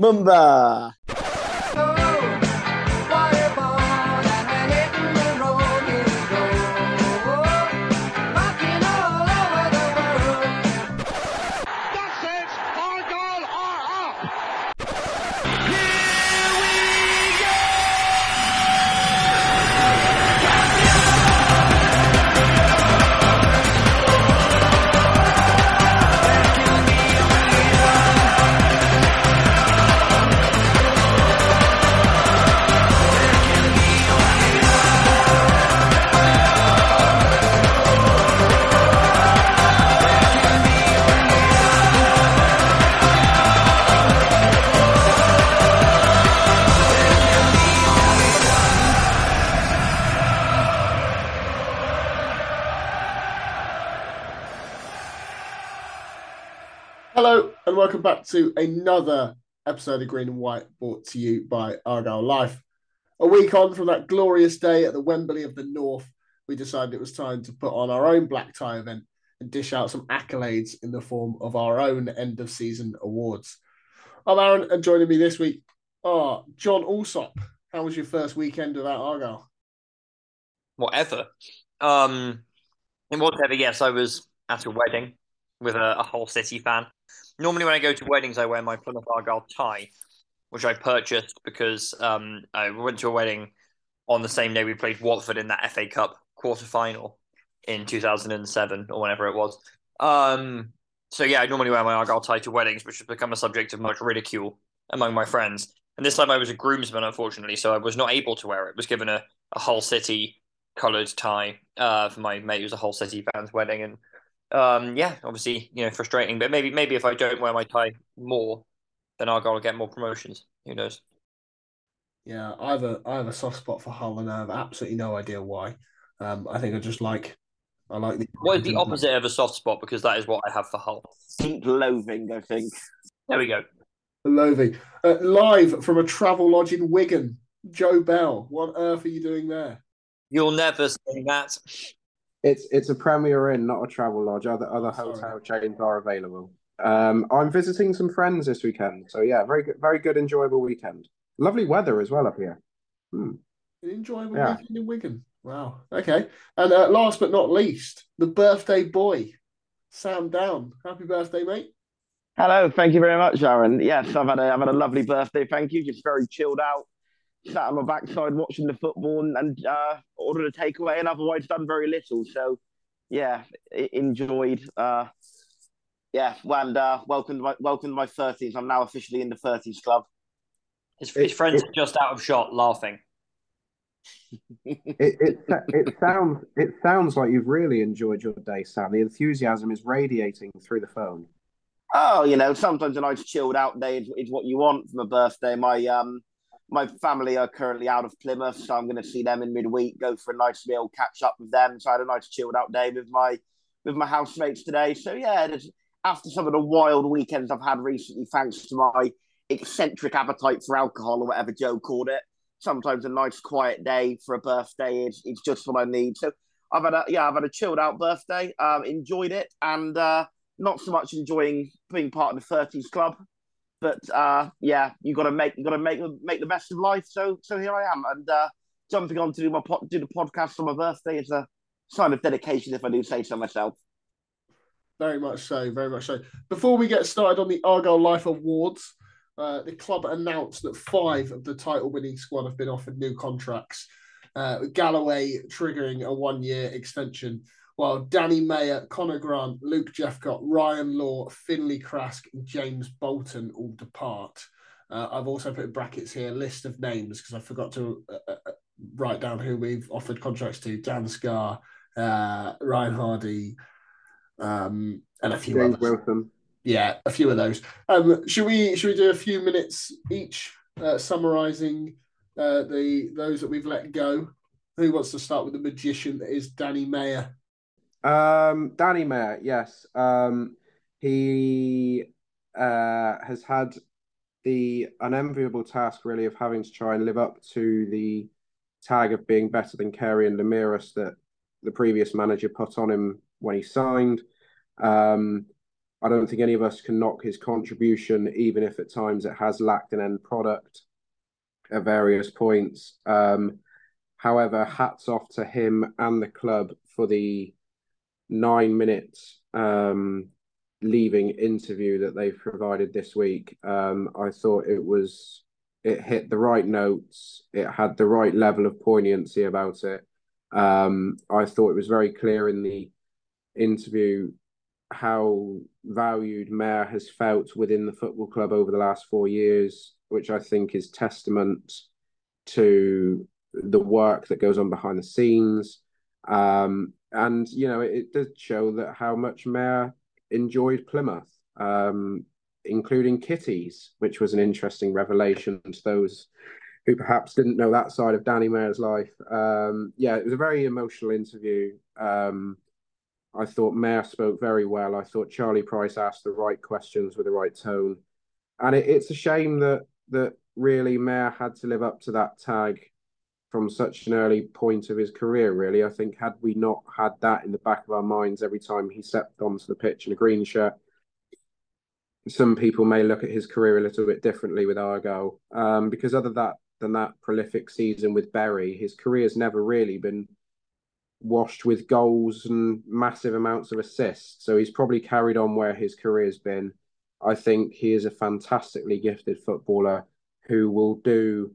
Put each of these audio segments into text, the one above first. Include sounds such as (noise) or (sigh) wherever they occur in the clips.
Mumba. Hello and welcome back to another episode of Green and White brought to you by Argyle Life. A week on from that glorious day at the Wembley of the North, we decided it was time to put on our own black tie event and dish out some accolades in the form of our own end of season awards. I'm Aaron, and joining me this week are John Alsop. How was your first weekend without Argyle? whatever. Um, in whatever, yes, I was at a wedding with a, a Hull City fan. Normally, when I go to weddings, I wear my Plymouth Argyle tie, which I purchased because um, I went to a wedding on the same day we played Watford in that FA Cup quarter final in 2007 or whenever it was. Um, so yeah, I normally wear my Argyle tie to weddings, which has become a subject of much ridicule among my friends. And this time I was a groomsman, unfortunately, so I was not able to wear it. Was given a, a Hull City coloured tie uh, for my mate who was a Hull City fan's wedding, and um, yeah, obviously you know frustrating. But maybe maybe if I don't wear my tie more, then Argyle will get more promotions. Who knows? Yeah, I have a I have a soft spot for Hull, and I have absolutely no idea why. Um, I think I just like I like the What is the opposite of a soft spot? Because that is what I have for Hull. deep loathing, I think. There we go. Loathing. Uh, live from a travel lodge in Wigan, Joe Bell. What on earth are you doing there? You'll never say that. It's it's a Premier Inn, not a travel lodge. Other other Sorry. hotel chains are available. Um, I'm visiting some friends this weekend, so yeah, very good, very good, enjoyable weekend. Lovely weather as well up here. Hmm. An enjoyable Yeah. weekend in Wigan. Wow. Okay. And uh, last but not least, the birthday boy, Sam Down. Happy birthday, mate. Hello, thank you very much, Aaron. Yes, I've had a I've had a lovely birthday. Thank you. Just very chilled out, sat on my backside watching the football and, and uh, ordered a takeaway, and otherwise done very little. So, yeah, enjoyed. Uh, yeah, and uh, welcomed my welcomed my thirties. I'm now officially in the thirties club. His, his friends are just out of shot, laughing. It, it it sounds it sounds like you've really enjoyed your day, Sam. The enthusiasm is radiating through the phone. Oh, you know, sometimes a nice chilled out day is, is what you want from a birthday. My um, my family are currently out of Plymouth, so I'm going to see them in midweek. Go for a nice meal, catch up with them. So I had a nice chilled out day with my with my housemates today. So yeah, after some of the wild weekends I've had recently, thanks to my eccentric appetite for alcohol or whatever Joe called it, sometimes a nice quiet day for a birthday is it's just what I need. So I've had a yeah, I've had a chilled out birthday. Um, enjoyed it, and uh, not so much enjoying being part of the thirties club, but uh, yeah, you got to make you got to make make the best of life. So so here I am, and uh, jumping on to do my po- do the podcast on my birthday is a sign of dedication, if I do say so myself. Very much so, very much so. Before we get started on the Argyle Life Awards, uh, the club announced that five of the title winning squad have been offered new contracts. Uh, Galloway triggering a one year extension, while Danny Mayor, Conor Grant, Luke Jephcott, Ryan Law, Finley Craske, and James Bolton all depart. Uh, I've also put in brackets here a list of names because I forgot to uh, uh, write down who we've offered contracts to Dan Scarr, uh, Ryan Hardie, um, and a few James others. Wilson. Yeah, a few of those. Um, should we should we do a few minutes each, uh, summarising uh, the those that we've let go? Who wants to start with the magician that is Danny Mayor? Um, Danny Mayor, yes. Um, he uh, has had the unenviable task, really, of having to try and live up to the tag of being better than Carey and Lameiras that the previous manager put on him when he signed. Um, I don't think any of us can knock his contribution, even if at times it has lacked an end product at various points. Um, however, hats off to him and the club for the nine minutes um, leaving interview that they've provided this week. Um, I thought it was it hit the right notes. It had the right level of poignancy about it. Um, I thought it was very clear in the interview how valued Mayor has felt within the football club over the last four years, which I think is testament to the work that goes on behind the scenes. Um, and you know, it, it did show that how much Mayor enjoyed Plymouth, um, including kitties, which was an interesting revelation to those who perhaps didn't know that side of Danny Mayor's life. Um, yeah, it was a very emotional interview. Um, I thought Mayor spoke very well. I thought Charlie Price asked the right questions with the right tone, and it, it's a shame that that really Mayor had to live up to that tag from such an early point of his career. Really, I think had we not had that in the back of our minds every time he stepped onto the pitch in a green shirt, some people may look at his career a little bit differently with Argyle. Um, because other that than that prolific season with Bury, his career's never really been washed with goals and massive amounts of assists. So he's probably carried on where his career's been. I think he is a fantastically gifted footballer who will do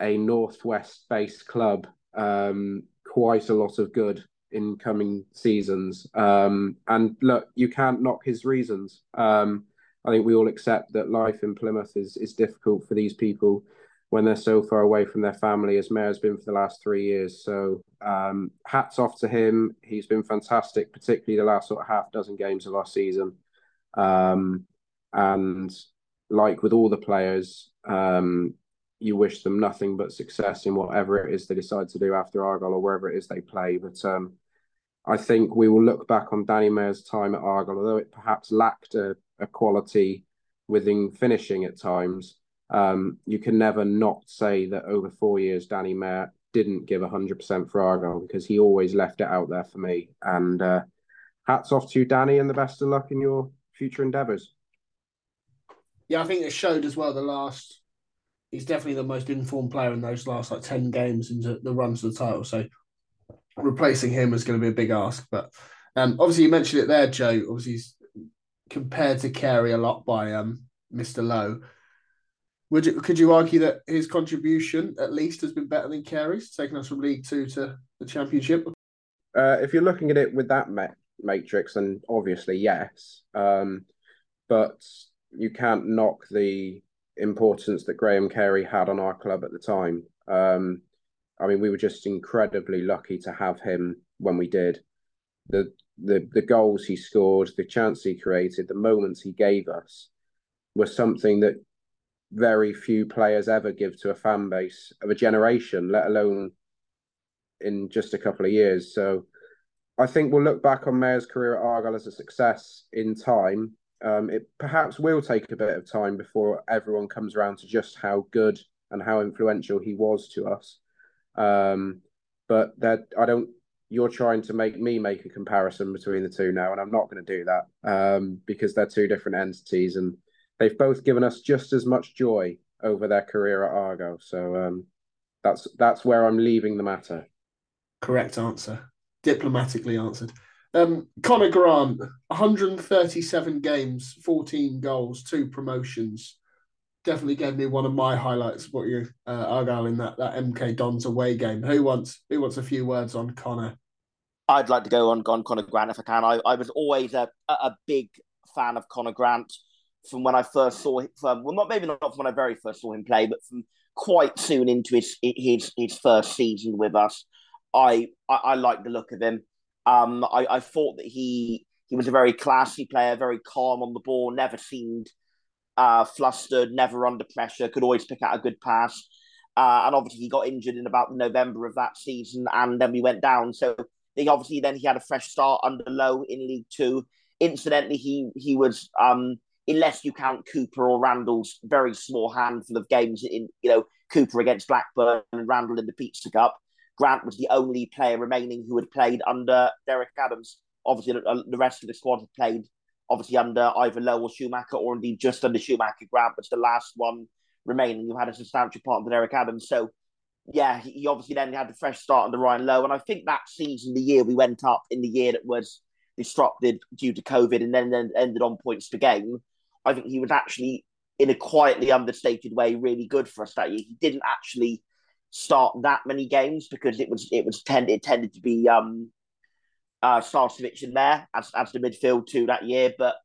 a northwest based club um, quite a lot of good in coming seasons. Um, and look, you can't knock his reasons. Um, I think we all accept that life in Plymouth is is difficult for these people when they're so far away from their family, as Mayor's been for the last three years. So um, hats off to him. He's been fantastic, particularly the last sort of half dozen games of our season. Um, and like with all the players, um, you wish them nothing but success in whatever it is they decide to do after Argyle or wherever it is they play. But um, I think we will look back on Danny Mayor's time at Argyle, although it perhaps lacked a, a quality within finishing at times. Um, you can never not say that over four years, Danny Mayor didn't give 100% for Argyle because he always left it out there for me. And uh, hats off to you, Danny, and the best of luck in your future endeavours. Yeah, I think it showed as well the last. He's definitely the most informed player in those last like ten games into the runs to the title. So replacing him is going to be a big ask. But um, obviously, you mentioned it there, Joe. Obviously, he's compared to Carey a lot by um, Mr. Lowe. Would you could you argue that his contribution at least has been better than Carey's, taking us from League Two to the Championship? Uh, if you're looking at it with that ma- matrix, then obviously yes. Um, but you can't knock the importance that Graham Carey had on our club at the time. Um, I mean, we were just incredibly lucky to have him when we did. The the the goals he scored, the chance he created, the moments he gave us were something that very few players ever give to a fan base of a generation, let alone in just a couple of years. So I think we'll look back on Mayor's career at Argyle as a success in time. Um, it perhaps will take a bit of time before everyone comes around to just how good and how influential he was to us. Um, but that I don't you're trying to make me make a comparison between the two now, and I'm not going to do that um, because they're two different entities, and they've both given us just as much joy over their career at Argyle. So um, that's that's where I'm leaving the matter. Correct answer. Diplomatically answered. Um, Conor Grant, 137 games, 14 goals, two promotions. Definitely gave me one of my highlights. What you uh, Argyle in that that MK Dons away game. Who wants who wants a few words on Conor? I'd like to go on, on Conor Grant if I can. I, I was always a, a big fan of Conor Grant from when I first saw him. From, well, not maybe not from when I very first saw him play, but from quite soon into his his his first season with us. I I, I like the look of him. Um, I, I thought that he he was a very classy player, very calm on the ball, never seemed uh, flustered, never under pressure, could always pick out a good pass. Uh, and obviously, he got injured in about November of that season, and then we went down. So he obviously then he had a fresh start under Lowe in League Two. Incidentally, he he was um, unless you count Cooper or Randall's very small handful of games in you know Cooper against Blackburn and Randall in the Pizza Cup. Grant was the only player remaining who had played under Derek Adams. Obviously, the uh, rest of the squad had played obviously under either Lowe or Schumacher, or indeed just under Schumacher. Grant was the last one remaining who had a substantial part of Derek Adams. So, yeah, he, obviously then had a fresh start under Ryan Lowe. And I think that season, the year we went up in the year that was disrupted due to COVID and then, then ended on points per game, I think he was actually, in a quietly understated way, really good for us that year. He didn't actually start that many games because it was it was tend it tended to be um uh Sarcevic in there as as the midfield two that year. But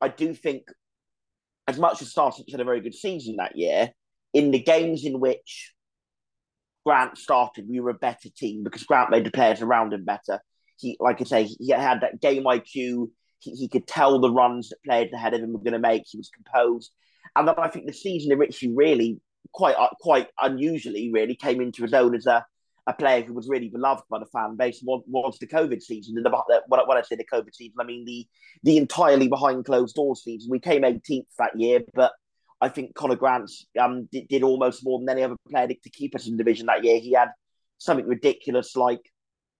I do think as much as Sarcevic had a very good season that year, in the games in which Grant started, we were a better team because Grant made the players around him better. He, like I say, he had that game IQ. He, he could tell the runs that players ahead of him were going to make. He was composed, and then I think the season in which he really quite uh, quite unusually really came into his own as a, a player who was really beloved by the fan base was the COVID season. And the, when, when I say the COVID season, I mean the the entirely behind closed doors season. We came 18th that year, but I think Conor Grant um, did, did, almost more than any other player to keep us in division that year. He had something ridiculous like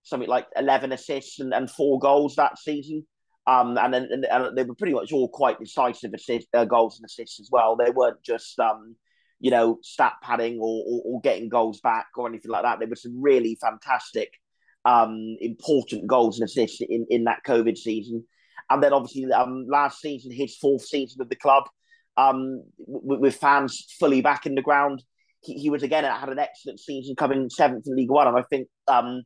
something like 11 assists and, and four goals that season. Um, and then and, and they were pretty much all quite decisive assist, uh, goals and assists as well. They weren't just um, you know, stat padding or, or, or, getting goals back or anything like that. There were some really fantastic, um, important goals and assists in, in that COVID season. And then obviously um, last season, his fourth season with the club, um, with, with fans fully back in the ground, he, he was again had an excellent season, coming seventh in League One. And I think um,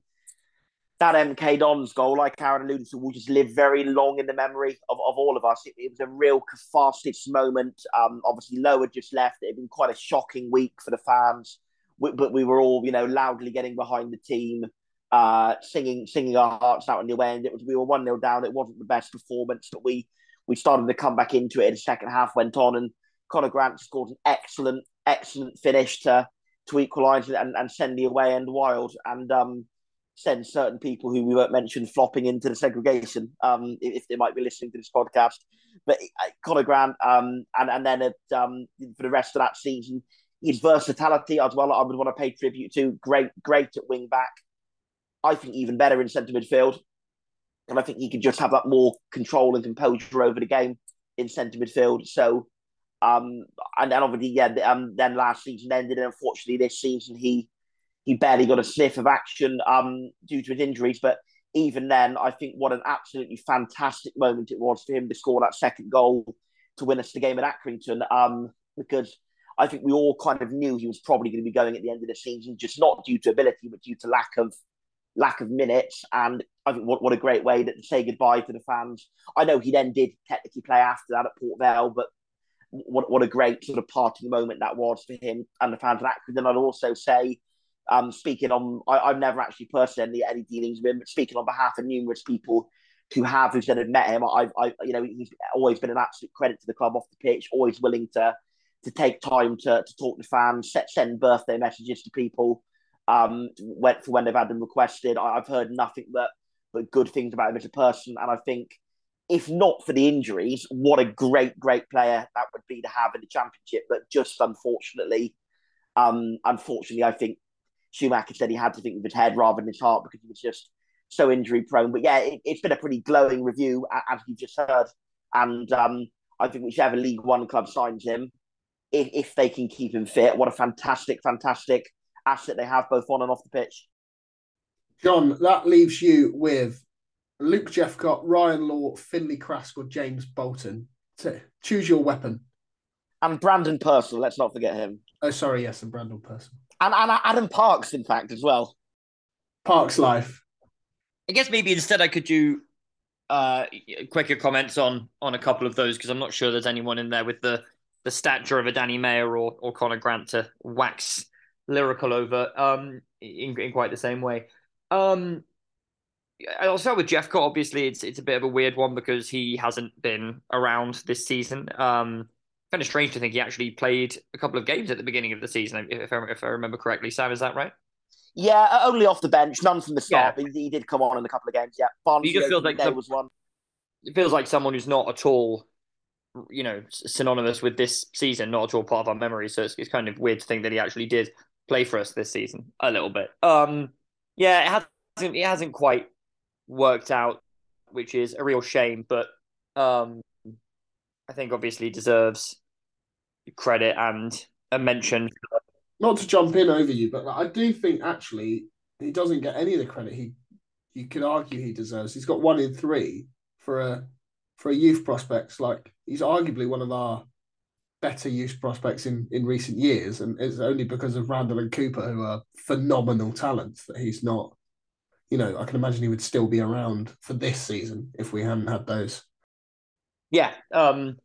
that MK Dons goal, like Aaron alluded to, will just live very long in the memory of, of all of us. It, it was a real cathartic moment. Um, obviously, Lowe had just left. It had been quite a shocking week for the fans, we, but we were all, you know, loudly getting behind the team, uh, singing singing our hearts out in the end. It was we were one 0 down. It wasn't the best performance, but we we started to come back into it. In the second half went on, and Conor Grant scored an excellent excellent finish to to equalise and, and send the away end wild. And um, send certain people who we won't mention flopping into the segregation um, if they might be listening to this podcast. But Conor Grant, um, and and then at, um, for the rest of that season, his versatility as well. I would want to pay tribute to. Great, great at wing back. I think even better in centre midfield, and I think he could just have that more control and composure over the game in centre midfield. So, um, and then obviously, yeah, um, then last season ended, and unfortunately, this season he he barely got a sniff of action um, due to his injuries. But even then, I think what an absolutely fantastic moment it was for him to score that second goal to win us the game at Accrington. Um, because I think we all kind of knew he was probably going to be going at the end of the season, just not due to ability, but due to lack of lack of minutes. And I think what, what a great way to say goodbye to the fans. I know he then did technically play after that at Port Vale, but what what a great sort of parting moment that was for him and the fans at Accrington. I'd also say um, speaking on, I, have never actually personally any dealings with him, but speaking on behalf of numerous people who have, who said have met him, I've, I, you know, he's always been an absolute credit to the club off the pitch, always willing to to take time to, to talk to fans, set, send birthday messages to people um, for when they've had them requested. I, I've heard nothing but but good things about him as a person, and I think if not for the injuries, what a great, great player that would be to have in the championship. But just unfortunately, um, unfortunately, I think Schumacher said he had to think with his head rather than his heart because he was just so injury prone. But yeah, it, has been a pretty glowing review, as you've just heard. And um, I think whichever League One club signs him, if, if they can keep him fit, what a fantastic, fantastic asset they have both on and off the pitch. John, that leaves you with Luke Jephcott, Ryan Law, Finley Craske, or James Bolton. So choose your weapon. And Brandon Pursall, let's not forget him. Oh, sorry, yes, and Brandon Pursall. And, and Adam Parks, in fact, as well. Parks life. I guess maybe instead I could do uh, quicker comments on on a couple of those because I'm not sure there's anyone in there with the the stature of a Danny Mayer or or Conor Grant to wax lyrical over um in, in quite the same way. Um, I'll start with Jephcott. Obviously, it's it's a bit of a weird one because he hasn't been around this season. Um, kind of strange to think he actually played a couple of games at the beginning of the season, if I, if I remember correctly. Sam, is that right? Yeah, only off the bench, none from the start. Yeah. But he did come on in a couple of games. Yeah, Barnes just feels like there some, was one. It feels like someone who's not at all, you know, synonymous with this season, not at all part of our memory. So it's, it's kind of weird to think that he actually did play for us this season a little bit. Um, yeah, it hasn't it hasn't quite worked out, which is a real shame. But um, I think obviously deserves credit and a mention. Not to jump in over you, but I do think actually he doesn't get any of the credit he you could argue he deserves. He's got one in three for a for a youth prospects. Like he's arguably one of our better youth prospects in, in recent years, and it's only because of Randall and Cooper, who are phenomenal talents, that he's not. You know, I can imagine he would still be around for this season if we hadn't had those. Yeah, um,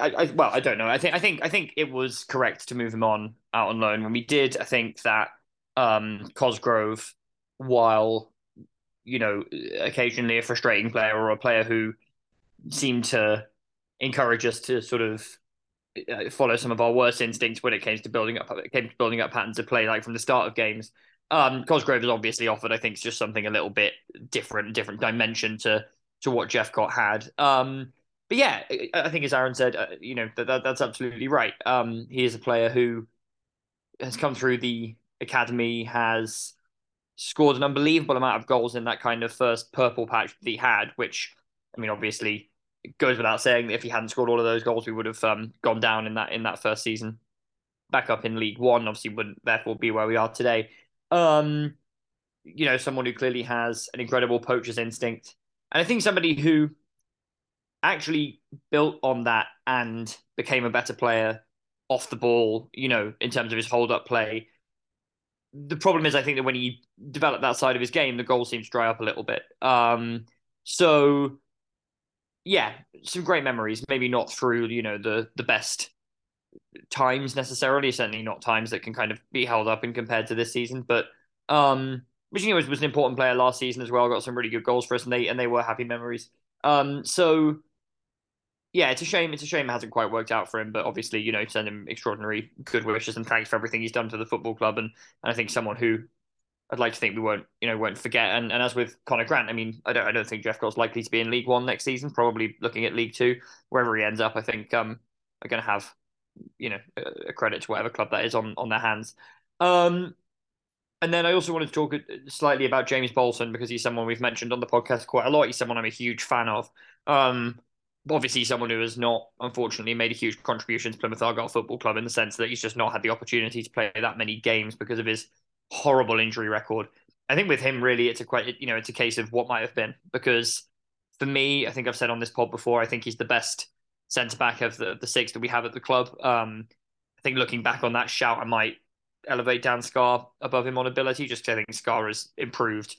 I, I, well, I don't know. I think I think I think it was correct to move him on out on loan when we did. I think that um, Cosgrove, while you know occasionally a frustrating player or a player who seemed to encourage us to sort of uh, follow some of our worst instincts when it came to building up came to building up patterns of play, like from the start of games. Um, Cosgrove has obviously offered, I think, just something a little bit different, different dimension to to what Jephcott had. Um, but yeah, I think as Aaron said, uh, you know that, that, that's absolutely right. Um, he is a player who has come through the academy, has scored an unbelievable amount of goals in that kind of first purple patch that he had. Which, I mean, obviously goes without saying that if he hadn't scored all of those goals, we would have um, gone down in that in that first season. Back up in League One, obviously, wouldn't therefore be where we are today. Um, you know, someone who clearly has an incredible poacher's instinct, and I think somebody who actually built on that and became a better player off the ball, you know, in terms of his hold up play. The problem is, I think that when he developed that side of his game, the goal seems to dry up a little bit. Um, so, yeah, some great memories. Maybe not through, you know, the the best times necessarily. Certainly not times that can kind of be held up and compared to this season. But um, Virginia was, was an important player last season as well. Got some really good goals for us, and they and they were happy memories. Um, so yeah, it's a shame. It's a shame it hasn't quite worked out for him. But obviously, you know, send him extraordinary good wishes and thanks for everything he's done for the football club. And, and I think someone who I'd like to think we won't, you know, won't forget. And, and as with Conor Grant, I mean, I don't, I don't think Jephcott's likely to be in League One next season. Probably looking at League Two, wherever he ends up. I think um, are going to have, you know, a, credit to whatever club that is on on their hands. Um, and then I also wanted to talk slightly about James Bolton because he's someone we've mentioned on the podcast quite a lot. He's someone I'm a huge fan of. Um, obviously someone who has not, unfortunately, made a huge contribution to Plymouth Argyle Football Club in the sense that he's just not had the opportunity to play that many games because of his horrible injury record. I think with him, really, it's a quite, you know, it's a case of what might have been because for me, I think I've said on this pod before, I think he's the best centre back of the, the six that we have at the club. Um, I think looking back on that shout, I might elevate Dan Scar above him on ability, just because I think Scarr has improved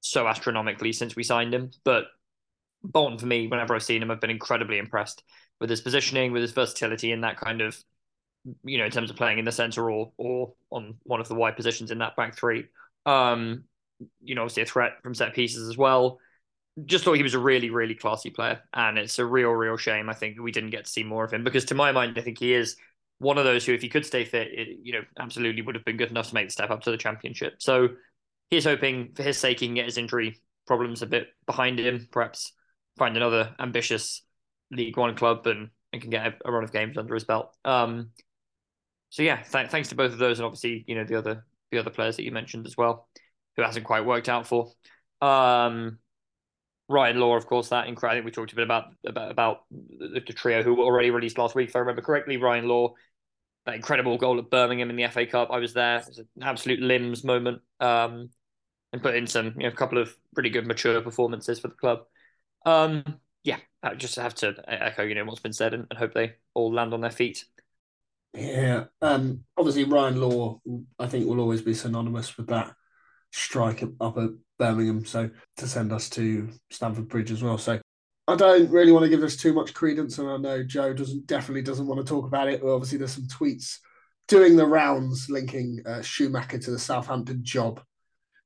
so astronomically since we signed him. But Bolton, for me, whenever I've seen him, I've been incredibly impressed with his positioning, with his versatility in that kind of, you know, in terms of playing in the centre or or on one of the wide positions in that back three. Um, you know, obviously a threat from set pieces as well. Just thought he was a really, really classy player, and it's a real, real shame. I think we didn't get to see more of him because, to my mind, I think he is one of those who, if he could stay fit, it, you know, absolutely would have been good enough to make the step up to the championship. So he's hoping, for his sake, he can get his injury problems a bit behind him, perhaps find another ambitious League One club and, and can get a, run of games under his belt. Um, so yeah, th- thanks to both of those, and obviously you know the other the other players that you mentioned as well, who hasn't quite worked out for. Um, Ryan Law, of course, that incredible. I think we talked a bit about about about the, the trio who were already released last week, if I remember correctly. Ryan Law, that incredible goal at Birmingham in the FA Cup. I was there. It was an absolute limbs moment. Um, and put in some, you know, a couple of pretty good mature performances for the club. Um, yeah, I just have to echo, you know, what's been said and, and hope they all land on their feet. Yeah, um, obviously Ryan Law, I think will always be synonymous with that strike up at Birmingham. So to send us to Stamford Bridge as well. So I don't really want to give this too much credence, and I know Joe doesn't definitely doesn't want to talk about it. Obviously, there's some tweets doing the rounds linking uh, Schumacher to the Southampton job.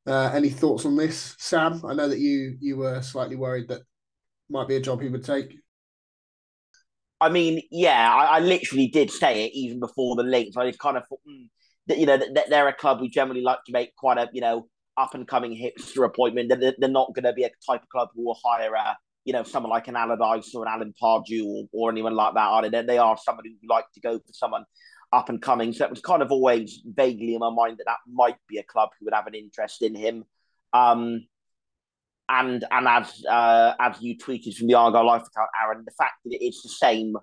Uh, any thoughts on this, Sam? I know that you you were slightly worried that might be a job he would take. I mean, yeah, I, I literally did say it even before the links. I just kind of thought, mm, that, you know, that they're a club who generally like to make quite a, you know, up and coming hipster appointment. They're, they're not going to be a type of club who will hire a, you know, someone like an Allardyce or an Alan Pardew or, or anyone like that. Are they? They are somebody who like to go for someone up and coming. So it was kind of always vaguely in my mind that that might be a club who would have an interest in him. Um, and and as uh, as you tweeted from the Argyle Life account, Aaron, the fact that it's the same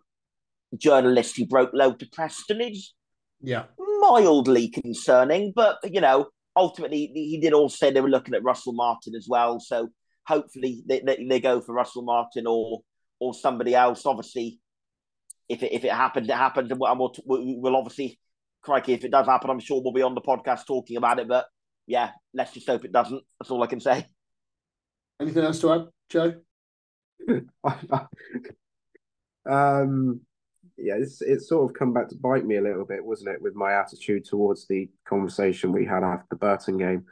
journalist who broke Lowe to Preston is Yeah, mildly concerning. But you know, ultimately, he did also say they were looking at Russell Martin as well. So hopefully, they, they, they go for Russell Martin or or somebody else. Obviously, if it if it happens, it happens, and we'll, we'll obviously, crikey, if it does happen, I'm sure we'll be on the podcast talking about it. But yeah, let's just hope it doesn't. That's all I can say. Anything else to add, Joe? (laughs) um, yeah, it's it's sort of come back to bite me a little bit, wasn't it, with my attitude towards the conversation we had after the Burton game,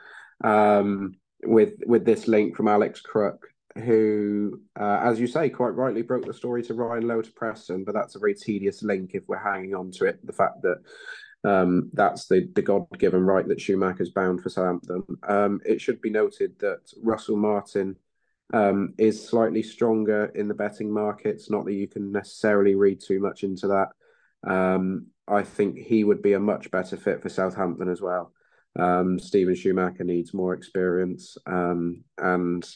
um, with with this link from Alex Crook, who, uh, as you say, quite rightly broke the story to Ryan Lowe to Preston, but that's a very tedious link if we're hanging on to it. The fact that um, that's the, the God given right that Schumacher's bound for Southampton. Um, it should be noted that Russell Martin um, is slightly stronger in the betting markets. Not that you can necessarily read too much into that. Um, I think he would be a much better fit for Southampton as well. Um, Steven Schumacher needs more experience, um, and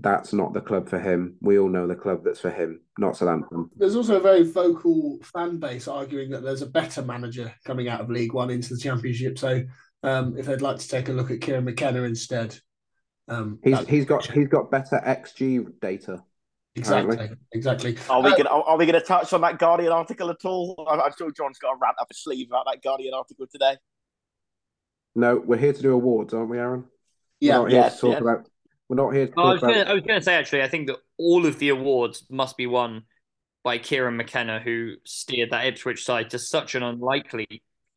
that's not the club for him. We all know the club that's for him, not Southampton. There's also a very vocal fan base arguing that there's a better manager coming out of League One into the Championship. So um, if they'd like to take a look at Kieran McKenna instead, um, He's he's got he's got better XG data. exactly apparently. exactly. Are we Uh, gonna are we gonna touch on that Guardian article at all? I'm I'm sure John's got a rant up his sleeve about that Guardian article today. No, we're here to do awards, aren't we, Aaron? yeah, we're not here yes, to talk yes. about. We're not here to Oh, I talk was gonna. I was gonna say actually, I think that all of the awards must be won by Kieran McKenna, who steered that Ipswich side to such an unlikely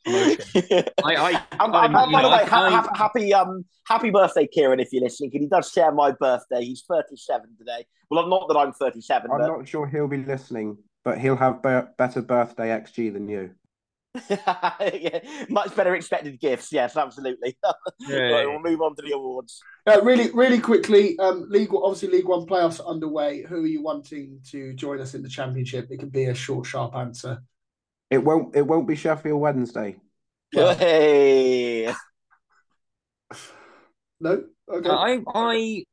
promotion. (laughs) I, I, Um, I- um, by you the way, ha- ha- happy um happy birthday, Kieran, if you're listening. 'cause He does share my birthday. He's 37 today. Well, not that I'm 37, I'm but not sure he'll be listening, but he'll have be- better birthday XG than you. Yeah, (laughs) much better expected gifts. Yes, absolutely. Yeah. (laughs) Right, we'll move on to the awards. Uh, really, really quickly, um, League obviously League One playoffs are underway. Who are you wanting to join us in the Championship? It can be a short, sharp answer. It won't. It won't be Sheffield Wednesday. Well- (laughs) Hey. (sighs) No, okay. I I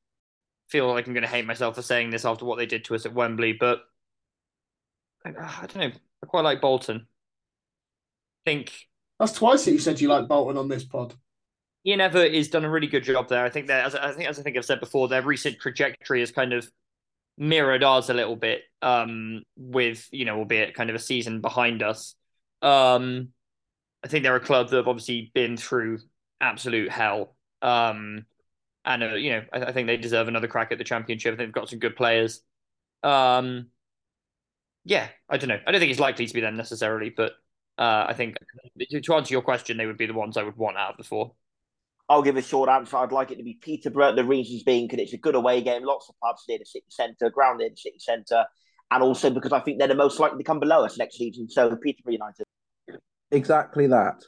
feel like I'm going to hate myself for saying this after what they did to us at Wembley, but I, (sighs) I don't know. I quite like Bolton. I think That's twice that you said you like Bolton on this pod. Ian Evatt has done a really good job there. I think that, as I think, as I think I've said before, their recent trajectory has kind of mirrored ours a little bit, um, with you know, albeit kind of a season behind us. Um, I think they're a club that have obviously been through absolute hell. Um, and uh, you know, I, I think they deserve another crack at the championship. I think they've got some good players. Um, yeah, I don't know. I don't think it's likely to be them necessarily, but uh, I think to answer your question, they would be the ones I would want out of the four. I'll give a short answer. I'd like it to be Peterborough. The reasons being because it's a good away game, lots of pubs near the city centre, ground near the city centre, and also because I think they're the most likely to come below us next season. So Peterborough United. Exactly that.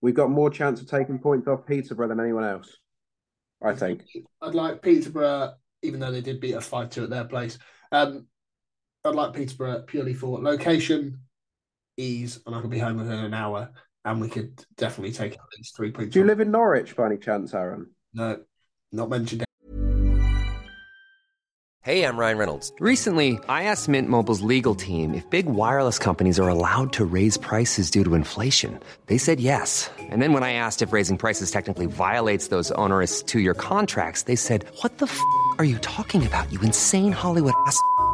We've got more chance of taking points off Peterborough than anyone else. I think. I'd like Peterborough, even though they did beat us 5 2 at their place. Um, I'd like Peterborough purely for location, ease, and I could be home within an hour, and we could definitely take at least three points. Do you off. live in Norwich by any chance, Aaron? No, Not mentioned. Hey, I'm Ryan Reynolds. Recently, I asked Mint Mobile's legal team if big wireless companies are allowed to raise prices due to inflation. They said yes. And then when I asked if raising prices technically violates those onerous two year contracts, they said, What the f are you talking about, you insane Hollywood ass?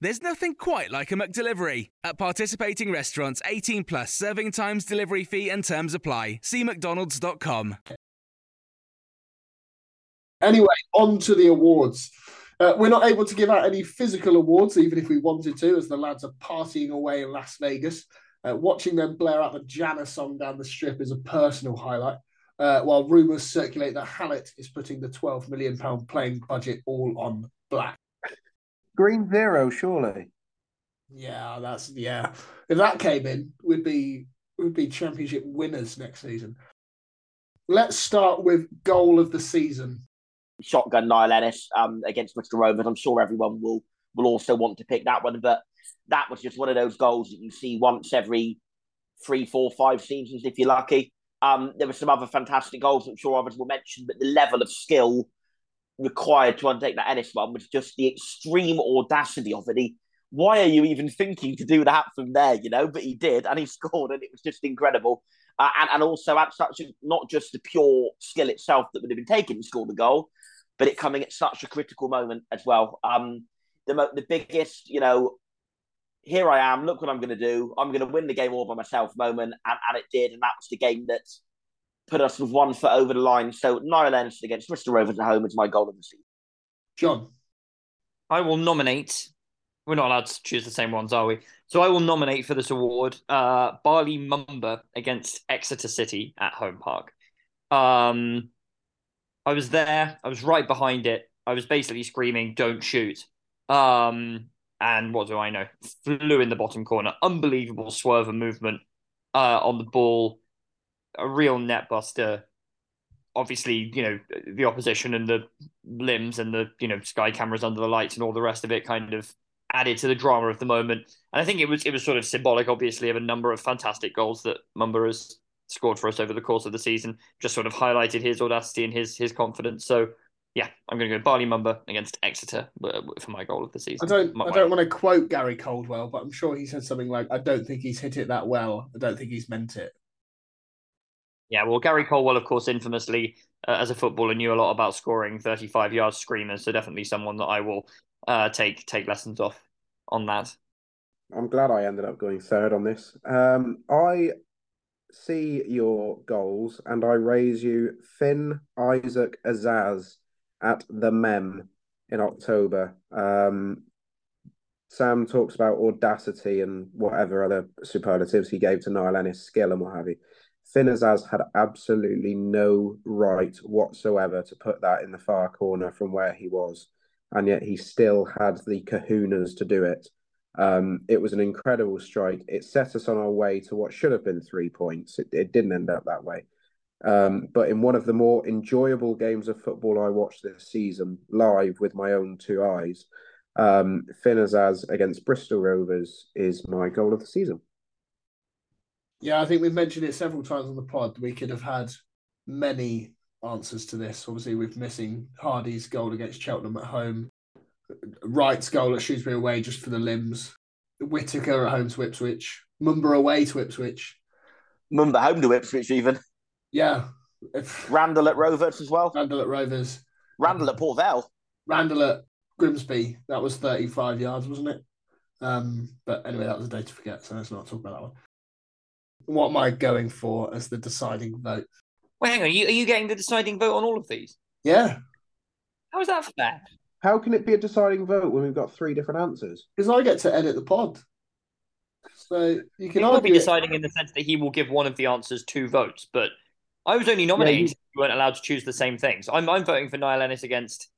There's nothing quite like a McDelivery. At participating restaurants, 18 plus serving times, delivery fee, and terms apply. See McDonald's.com. Anyway, on to the awards. Uh, we're not able to give out any physical awards, even if we wanted to, as the lads are partying away in Las Vegas. Uh, watching them blare out the Janna song down the strip is a personal highlight. Uh, while rumours circulate that Hallett is putting the £12 million playing budget all on black. Green Zero, surely. Yeah, that's yeah. If that came in, we'd be we'd be championship winners next season. Let's start with goal of the season. shotgun Niall Ennis um, against Bristol Rovers. I'm sure everyone will will also want to pick that one, but that was just one of those goals that you see once every three, four, five seasons if you're lucky. Um, there were some other fantastic goals I'm sure others will mention, but the level of skill required to undertake that Ennis one was just the extreme audacity of it. He, why are you even thinking to do that from there? You know, but he did, and he (laughs) scored, and it was just incredible. Uh, and, and also at such a, not just the pure skill itself that would have been taken to score the goal, but it coming at such a critical moment as well. Um, the mo- the biggest, you know, here I am. Look what I'm going to do. I'm going to win the game all by myself moment, and, and it did, and that was the game that put us with one foot over the line. So Niall Ennis against Bristol Rovers at home is my goal of the season. John, I will nominate. We're not allowed to choose the same ones, are we? So I will nominate for this award uh, Bali Mumba against Exeter City at Home Park. Um, I was there. I was right behind it. I was basically screaming, "Don't shoot!" Um, and what do I know? Flew in the bottom corner. Unbelievable swerve and movement uh, on the ball. A real net buster. Obviously, you know the opposition and the limbs and the you know sky cameras under the lights and all the rest of it kind of added to the drama of the moment. And I think it was it was sort of symbolic, obviously, of a number of fantastic goals that Mumba has scored for us over the course of the season. Just sort of highlighted his audacity and his his confidence. So yeah, I'm going to go Bali Mumba against Exeter for my goal of the season. I don't My- I don't want to quote Gary Caldwell, but I'm sure he said something like, "I don't think he's hit it that well. I don't think he's meant it." Yeah, well, Gary Caldwell, of course, infamously uh, as a footballer, knew a lot about scoring 35 yard screamers. So definitely someone that I will uh, take take lessons off on that. I'm glad I ended up going third on this. Um, I see your goals and I raise you Finn Isaac Azaz at the Mem in October. Um, Sam talks about audacity and whatever other superlatives he gave to Niall Ennis, skill and what have you. Finn Azaz had absolutely no right whatsoever to put that in the far corner from where he was, and yet he still had the kahunas to do it. Um, it was an incredible strike. It set us on our way to what should have been three points. It, it didn't end up that way. Um, but in one of the more enjoyable games of football I watched this season, live with my own two eyes, um, Finn Azaz against Bristol Rovers is my goal of the season. Yeah, I think we've mentioned it several times on the pod. We could have had many answers to this. Obviously, with missing Hardie's goal against Cheltenham at home, Wright's goal at Shrewsbury away just for the limbs, Whittaker at home to Ipswich, Mumba away to Ipswich. Mumba home to Ipswich even. Yeah, if Randall at Rovers as well. Randall at Rovers, Randall at Port Vale. Randall at Grimsby. That was thirty-five yards, wasn't it? Um, but anyway, that was a day to forget. So let's not talk about that one. What am I going for as the deciding vote? Wait, hang on. Are you, are you getting the deciding vote on all of these? Yeah, How is that fair? How can it be a deciding vote when we've got three different answers? because I get to edit the pod. So you He can will be argue. it- deciding in the sense that he will give one of the answers two votes, but I was only nominating. you- you weren't allowed to choose the same things. I'm I'm voting for Niall Ennis against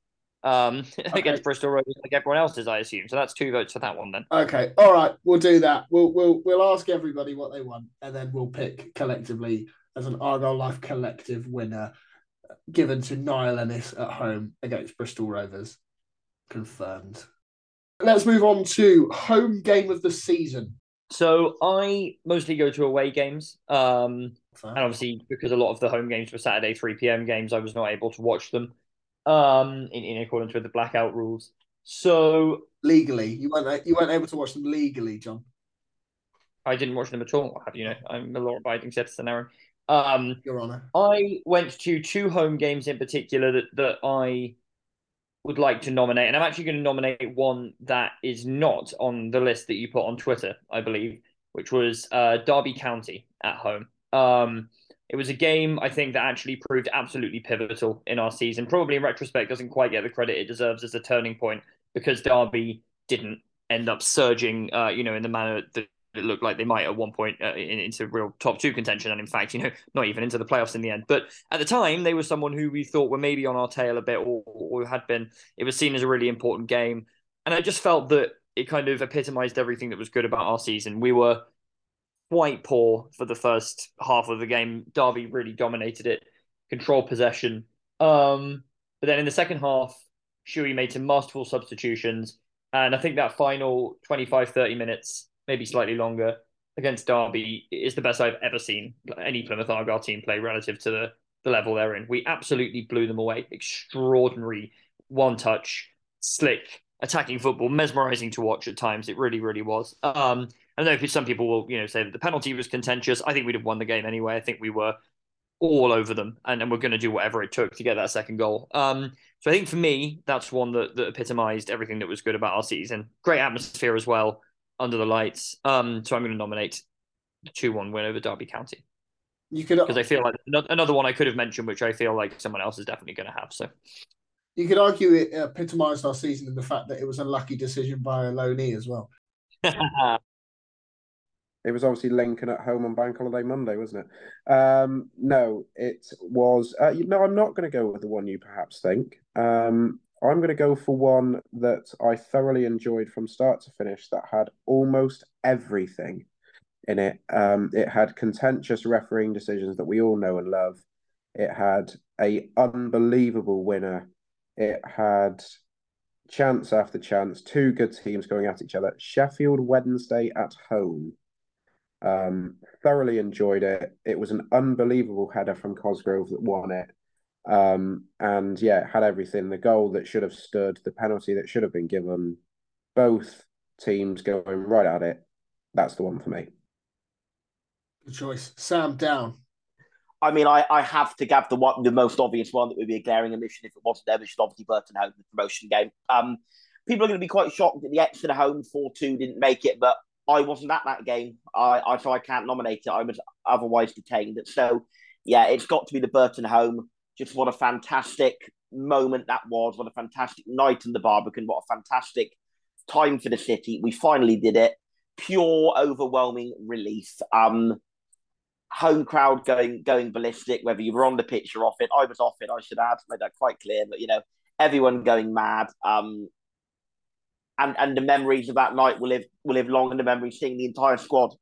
um, against Bristol Rovers, like everyone else does, I assume. So that's two votes for that one then. Okay, all right, we'll do that. We'll we'll we'll ask everybody what they want, and then we'll pick collectively as an Argyle Life collective winner, given to Niall Ennis at home against Bristol Rovers. Confirmed. Let's move on to home game of the season. So I mostly go to away games. Um, and obviously, because a lot of the home games were Saturday 3 p.m. games, I was not able to watch them um, in, in accordance with the blackout rules. So legally, you weren't you weren't able to watch them legally, Jon. I didn't watch them at all. Have you know? I'm a law-abiding citizen, Aaron. Um, Your Honour. I went to two home games in particular that that I would like to nominate, and I'm actually going to nominate one that is not on the list that you put on Twitter, I believe, which was uh, Derby County at home. Um, it was a game I think that actually proved absolutely pivotal in our season. Probably in retrospect, doesn't quite get the credit it deserves as a turning point because Derby didn't end up surging, uh, you know, in the manner that it looked like they might at one point uh, in, into real top two contention, and in fact, you know, not even into the playoffs in the end. But at the time, they were someone who we thought were maybe on our tail a bit, or, or had been. It was seen as a really important game, and I just felt that it kind of epitomized everything that was good about our season. We were quite poor for the first half of the game. Derby really dominated it, controlled possession. Um, but then in the second half, Shuey made some masterful substitutions. And I think that final 25, 30 minutes, maybe slightly longer, against Derby is the best I've ever seen any Plymouth Argyle team play relative to the, the level they're in. We absolutely blew them away. Extraordinary one touch, slick, attacking football, mesmerizing to watch at times. It really, really was. Um, I know some people will, you know, say that the penalty was contentious. I think we'd have won the game anyway. I think we were all over them, and, and we're going to do whatever it took to get that second goal. Um, so I think for me, that's one that, that epitomized everything that was good about our season. Great atmosphere as well under the lights. Um, so I'm going to nominate the two-one win over Derby County. You could because I feel like another one I could have mentioned, which I feel like someone else is definitely going to have. So you could argue it epitomised our season in the fact that it was a lucky decision by a loanee as well. (laughs) It was obviously Lincoln at home on Bank Holiday Monday, wasn't it? Um, no, it was. Uh, no, I'm not going to go with the one you perhaps think. Um, I'm going to go for one that I thoroughly enjoyed from start to finish that had almost everything in it. Um, it had contentious refereeing decisions that we all know and love. It had a unbelievable winner. It had chance after chance, two good teams going at each other. Sheffield Wednesday at home um, thoroughly enjoyed it. It was an unbelievable header from Cosgrove that won it. Um, and yeah, had everything the goal that should have stood, the penalty that should have been given, both teams going right at it. That's the one for me. Good choice. Sam, down. I mean, I, I have to give the one, the most obvious one that would be a glaring omission if it wasn't there, which is obviously Burton Home, the promotion game. Um, people are going to be quite shocked that the Exeter home 4 2 didn't make it, but I wasn't at that game. I, I so I can't nominate it. I was otherwise detained. So yeah, it's got to be the Burton home. Just what a fantastic moment that was. What a fantastic night in the Barbican. What a fantastic time for the city. We finally did it. Pure overwhelming relief. Um home crowd going going ballistic, whether you were on the pitch or off it. I was off it, I should add, made that quite clear. But you know, everyone going mad. Um and and the memories of that night will live will live long in the memory. Seeing the entire squad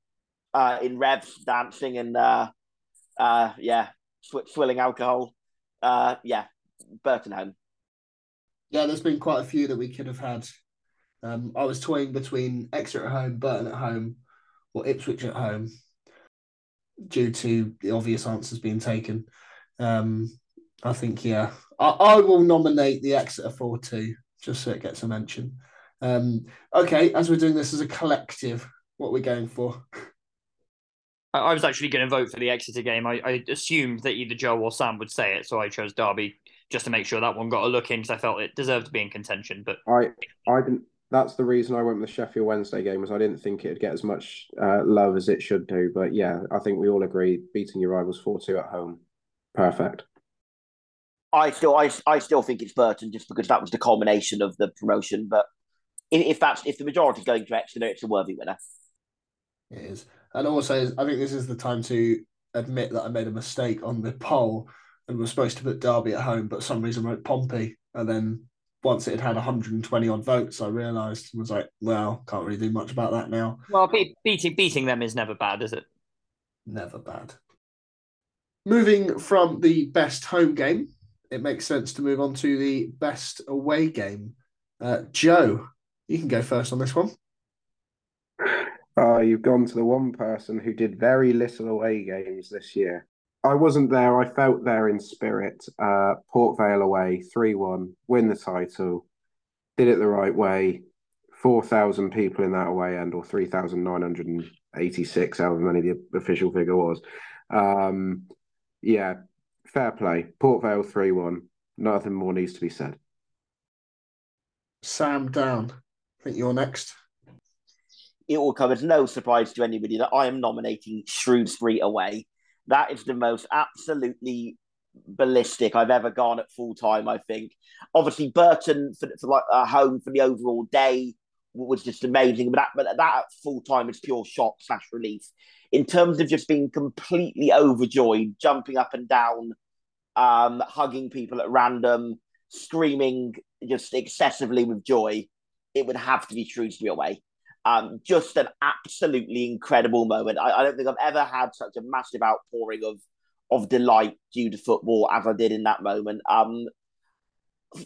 uh, in revs dancing and uh, uh, yeah, sw- swilling alcohol. Uh, yeah, Burton home. Yeah, there's been quite a few that we could have had. Um, I was toying between Exeter at home, Burton at home, or Ipswich at home, due to the obvious answers being taken. Um, I think, yeah, I, I will nominate the Exeter 4 2, just so it gets a mention. Um, okay, as we're doing this as a collective, what we're we going for? I was actually going to vote for the Exeter game. I, I, assumed that either Joe or Sam would say it, so I chose Derby just to make sure that one got a look in because I felt it deserved to be in contention. But I, I didn't. That's the reason I went with the Sheffield Wednesday game, was I didn't think it'd get as much uh, love as it should do. But yeah, I think we all agree beating your rivals four two at home, perfect. I still, I, I still think it's Burton just because that was the culmination of the promotion. But if, if that's if the majority is going to Exeter, it's a worthy winner. It is, and also I think this is the time to admit that I made a mistake on the poll and was supposed to put Derby at home, but some reason wrote Pompey, and then once it had had 120 odd votes, I realised and was like, well, can't really do much about that now. Well, be- beating beating them is never bad, is it? Never bad. Moving from the best home game, it makes sense to move on to the best away game. Uh, Joe, you can go first on this one. Oh, you've gone to the one person who did very little away games this year. I wasn't there. I felt there in spirit. Uh, Port Vale away, 3 1, win the title, did it the right way. 4,000 people in that away end, or 3,986, however many the official figure was. Um, yeah, fair play. Port Vale 3 1. Nothing more needs to be said. Sam Down, I think you're next. it will come as no surprise to anybody that I am nominating Shrewsbury away. That is the most absolutely ballistic I've ever gone at full time. I think. Obviously, Burton for, for like a home for the overall day was just amazing, but that but that at full time is pure shock slash relief. In terms of just being completely overjoyed, jumping up and down, um, hugging people at random, screaming just excessively with joy, it would have to be Shrewsbury away. Um, just an absolutely incredible moment. I, I don't think I've ever had such a massive outpouring of of delight due to football as I did in that moment. Um,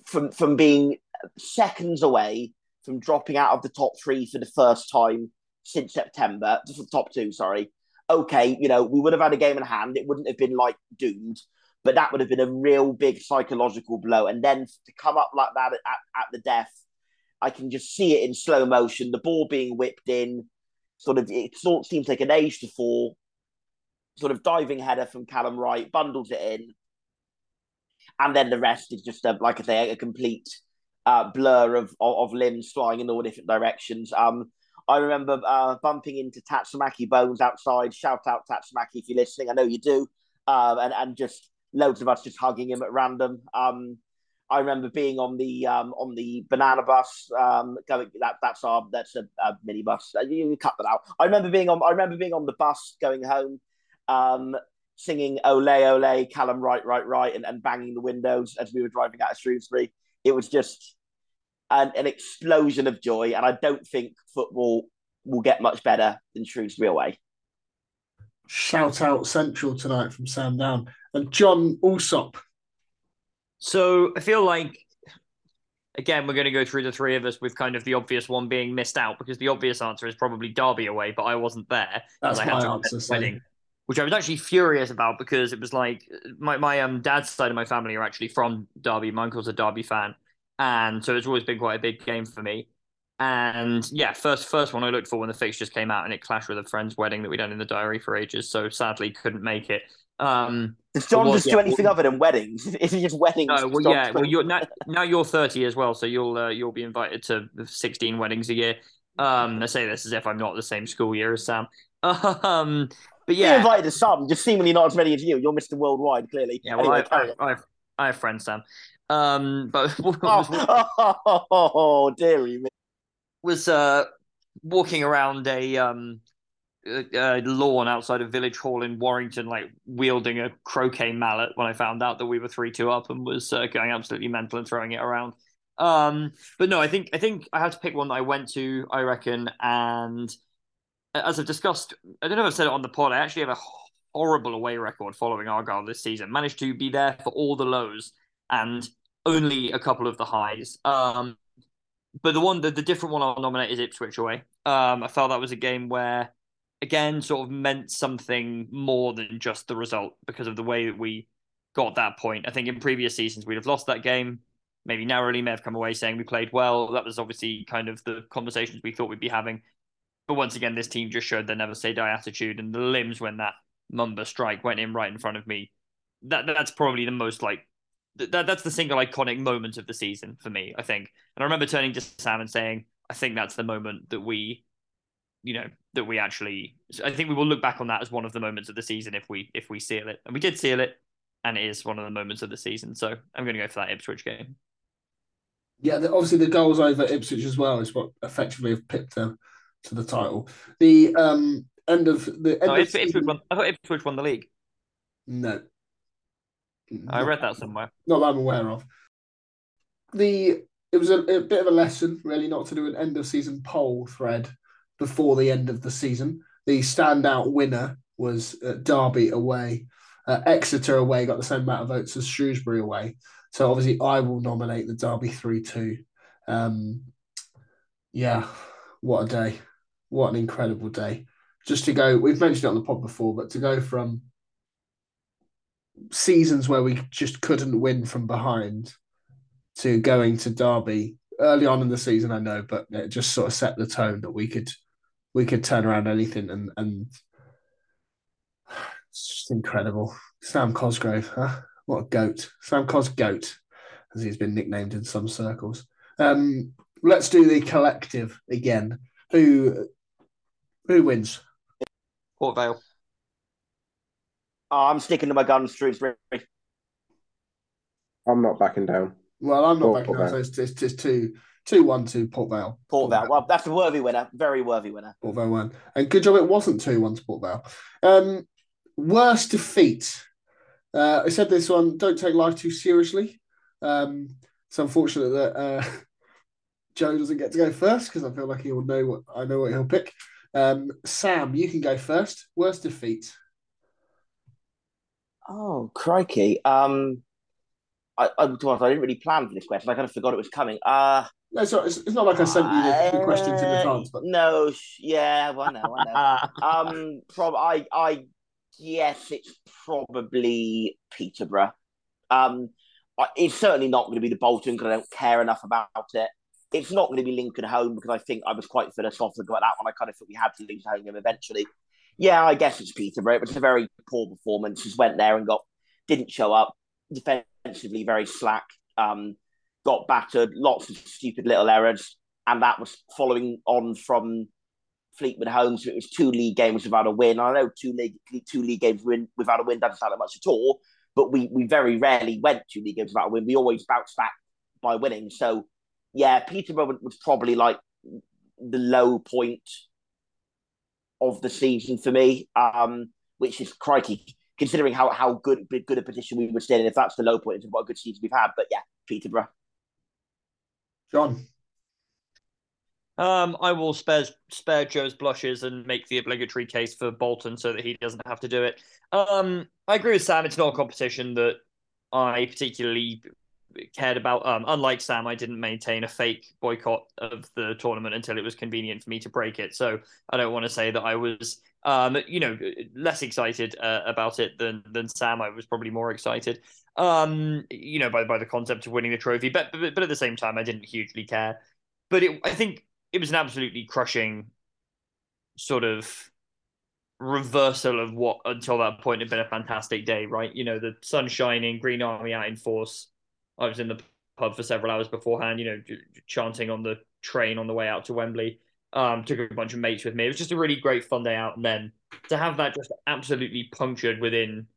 from from being seconds away from dropping out of the top three for the first time since September, the top two, sorry. Okay, you know, we would have had a game in hand. It wouldn't have been like doomed, but that would have been a real big psychological blow. And then to come up like that at, at the death, I can just see it in slow motion. The ball being whipped in, sort of, it sort of seems like an age to fall. Sort of diving header from Callum Wright, bundles it in. And then the rest is just, a, like I say, a complete uh, blur of, of, of limbs flying in all different directions. Um, I remember uh, bumping into Tatsumaki Bones outside. Shout out Tatsumaki if you're listening. I know you do. Um, and, and just loads of us just hugging him at random. Um, I remember being on the um, on the banana bus. Um, going that that's our that's a, a mini bus. Uh, You, you cut that out. I remember being on. I remember being on the bus going home, um, singing "Ole Ole," Callum Wright, right, right, and, and banging the windows as we were driving out of Shrewsbury. It was just an, an explosion of joy, and I don't think football will get much better than Shrewsbury away. Shout out Central tonight from Sam Down. And Jon Alsop. So I feel like again we're going to go through the three of us with kind of the obvious one being missed out because the obvious answer is probably Derby away, but I wasn't there. That's I had my answer, attend the so- wedding, which I was actually furious about because it was like my my um dad's side of my family are actually from Derby. My uncle's a Derby fan, and so it's always been quite a big game for me. And yeah, first first one I looked for when the fixtures came out, and it clashed with a friend's wedding that we'd done in the diary for ages. So sadly, couldn't make it. Um, Does Jon what- just yeah, do anything what- other than weddings? (laughs) Is he just weddings? no, well, yeah, well, you're now, now you're 30 as well, so you'll uh, you'll be invited to 16 weddings a year. Um, I say this as if I'm not the same school year as Sam. (laughs) Um, but You're yeah, invited to some, just seemingly not as many as you. You're Mr. Worldwide, clearly. yeah. Well, Anyway, I, I. I, have, I have friends, Sam. Um, but (laughs) oh, oh, dearie me. was uh walking around a um uh, uh, lawn outside of Village Hall in Warrington, like wielding a croquet mallet when I found out that we were three two up and was uh, going absolutely mental and throwing it around. Um, but no, I think I think I had to pick one that I went to. I reckon, and as I've discussed, I don't know if I've said it on the pod. I actually have a horrible away record following Argyle this season. Managed to be there for all the lows and only a couple of the highs. Um, but the one, the, the different one I'll nominate is Ipswich away. Um, I felt that was a game where, again, sort of meant something more than just the result because of the way that we got that point. I think in previous seasons we'd have lost that game, maybe narrowly, may have come away saying we played well. That was obviously kind of the conversations we thought we'd be having. But once again, this team just showed their never say die attitude, and the limbs when that Mumba strike went in right in front of me. That that's probably the most like that that's the single iconic moment of the season for me, I think. And I remember turning to Sam and saying, I think that's the moment that we, you know, that we actually. I think we will look back on that as one of the moments of the season if we if we seal it, and we did seal it, and it is one of the moments of the season. So I'm going to go for that Ipswich game. Yeah, the, obviously the goals over Ipswich as well is what effectively have pipped them to the title. The um end of the end No, of Ipswich season- won, I thought Ipswich won the league. No. I read that somewhere. Not that I'm aware of. The it was a, a bit of a lesson, really, not to do an end of season poll thread before the end of the season. The standout winner was uh, Derby away. Uh, Exeter away got the same amount of votes as Shrewsbury away. So obviously, I will nominate the Derby 3 2. Um, yeah, what a day. What an incredible day. Just to go, we've mentioned it on the pod before, but to go from seasons where we just couldn't win from behind to going to Derby early on in the season, I know, but it just sort of set the tone that we could we could turn around anything and and (sighs) it's just incredible. Sam Cosgrove, huh? What a goat. Sam Cos goat, as he's been nicknamed in some circles. Um, let's do the collective again. Who who wins? Port Vale. Oh, I'm sticking to my guns, Shrewsbury. I'm not backing down. Well, I'm not Port- backing Port down, so Vale. it's, it's, it's two, two, one, two, Port Vale. Port Vale. Well, that's a worthy winner. Very worthy winner. Port Vale won. And good job it wasn't 2 1 to Port Vale. Um, worst defeat. Uh, I said this one, don't take life too seriously. Um, it's unfortunate that uh, (laughs) Joe doesn't get to go first because I feel like he'll know what I know what he'll pick. Um, Sam, you can go first. Worst defeat. Oh, crikey. Um, I, I, to be honest, I didn't really plan for this question. I kind of forgot it was coming. Uh, No, it's not, it's, not like I sent you the, the questions in advance, but No, sh- yeah, well, I know, I know. (laughs) um, prob- I, I guess it's probably Peterborough. Um, it's certainly not going to be the Bolton because I don't care enough about it. It's not going to be Lincoln home because I think I was quite philosophical about that one. I kind of thought we had to lose home game eventually. Yeah, I guess it's Peterborough. It was a very poor performance. Just went there and got didn't show up. Defensively, very slack. Um, got battered. Lots of stupid little errors, and that was following on from Fleetwood home. So it was two league games without a win. I know two league two league games win without a win doesn't sound like much at all, but we we very rarely went two league games without a win. We always bounced back by winning. So yeah, Peterborough was probably like the low point of the season for me, um, which is crikey, considering how how good good a position we were still in. If that's the low point, it's what a good season we've had. But yeah, Peterborough. Jon. Um, I will spare spare Joe's blushes and make the obligatory case for Bolton so that he doesn't have to do it. Um, I agree with Sam. It's not a competition that I particularly cared about. Um, unlike Sam, I didn't maintain a fake boycott of the tournament until it was convenient for me to break it. So I don't want to say that I was, um, you know, less excited uh, about it than than Sam. I was probably more excited, um, you know, by by the concept of winning the trophy. But but, but at the same time, I didn't hugely care. But it, I think it was an absolutely crushing sort of reversal of what until that point had been a fantastic day, right? You know, the sun shining, Green Army out in force. I was in the pub for several hours beforehand, you know, chanting on the train on the way out to Wembley. Um, took a bunch of mates with me. It was just a really great fun day out. And then to have that just absolutely punctured within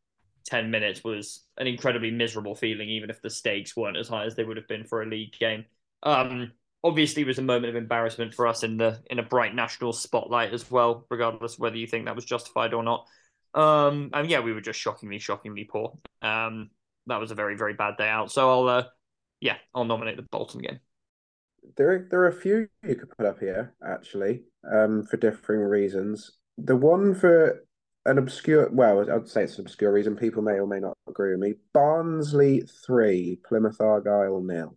10 minutes was an incredibly miserable feeling, even if the stakes weren't as high as they would have been for a league game. Um, obviously it was a moment of embarrassment for us in the in a bright national spotlight as well, regardless whether you think that was justified or not. Um, and yeah, we were just shockingly, shockingly poor. Um, that was a very, very bad day out. So I'll, uh, yeah, I'll nominate the Bolton game. There, are, there are a few you could put up here actually, um, for differing reasons. The one for an obscure, well, I'd say it's an obscure reason. People may or may not agree with me. Barnsley three, Plymouth Argyle nil.